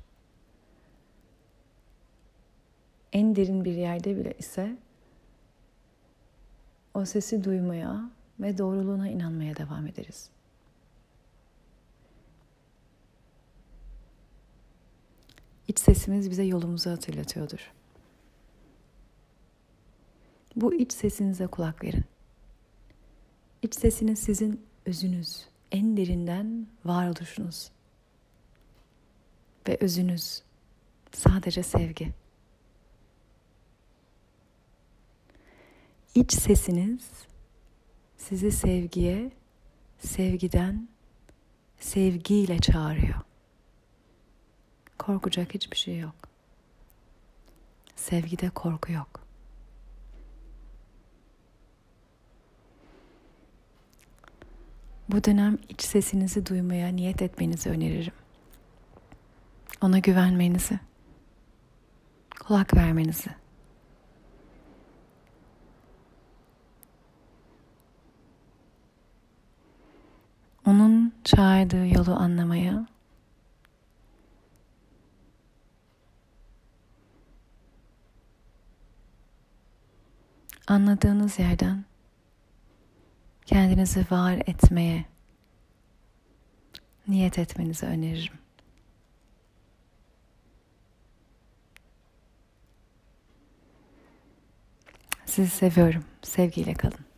Speaker 1: En derin bir yerde bile ise o sesi duymaya ve doğruluğuna inanmaya devam ederiz. İç sesimiz bize yolumuzu hatırlatıyordur. Bu iç sesinize kulak verin. İç sesiniz sizin özünüz, en derinden varoluşunuz. Ve özünüz sadece sevgi. İç sesiniz sizi sevgiye, sevgiden, sevgiyle çağırıyor. Korkacak hiçbir şey yok. Sevgide korku yok. Bu dönem iç sesinizi duymaya niyet etmenizi öneririm. Ona güvenmenizi, kulak vermenizi. Onun çağırdığı yolu anlamaya anladığınız yerden kendinizi var etmeye niyet etmenizi öneririm. Sizi seviyorum. Sevgiyle kalın.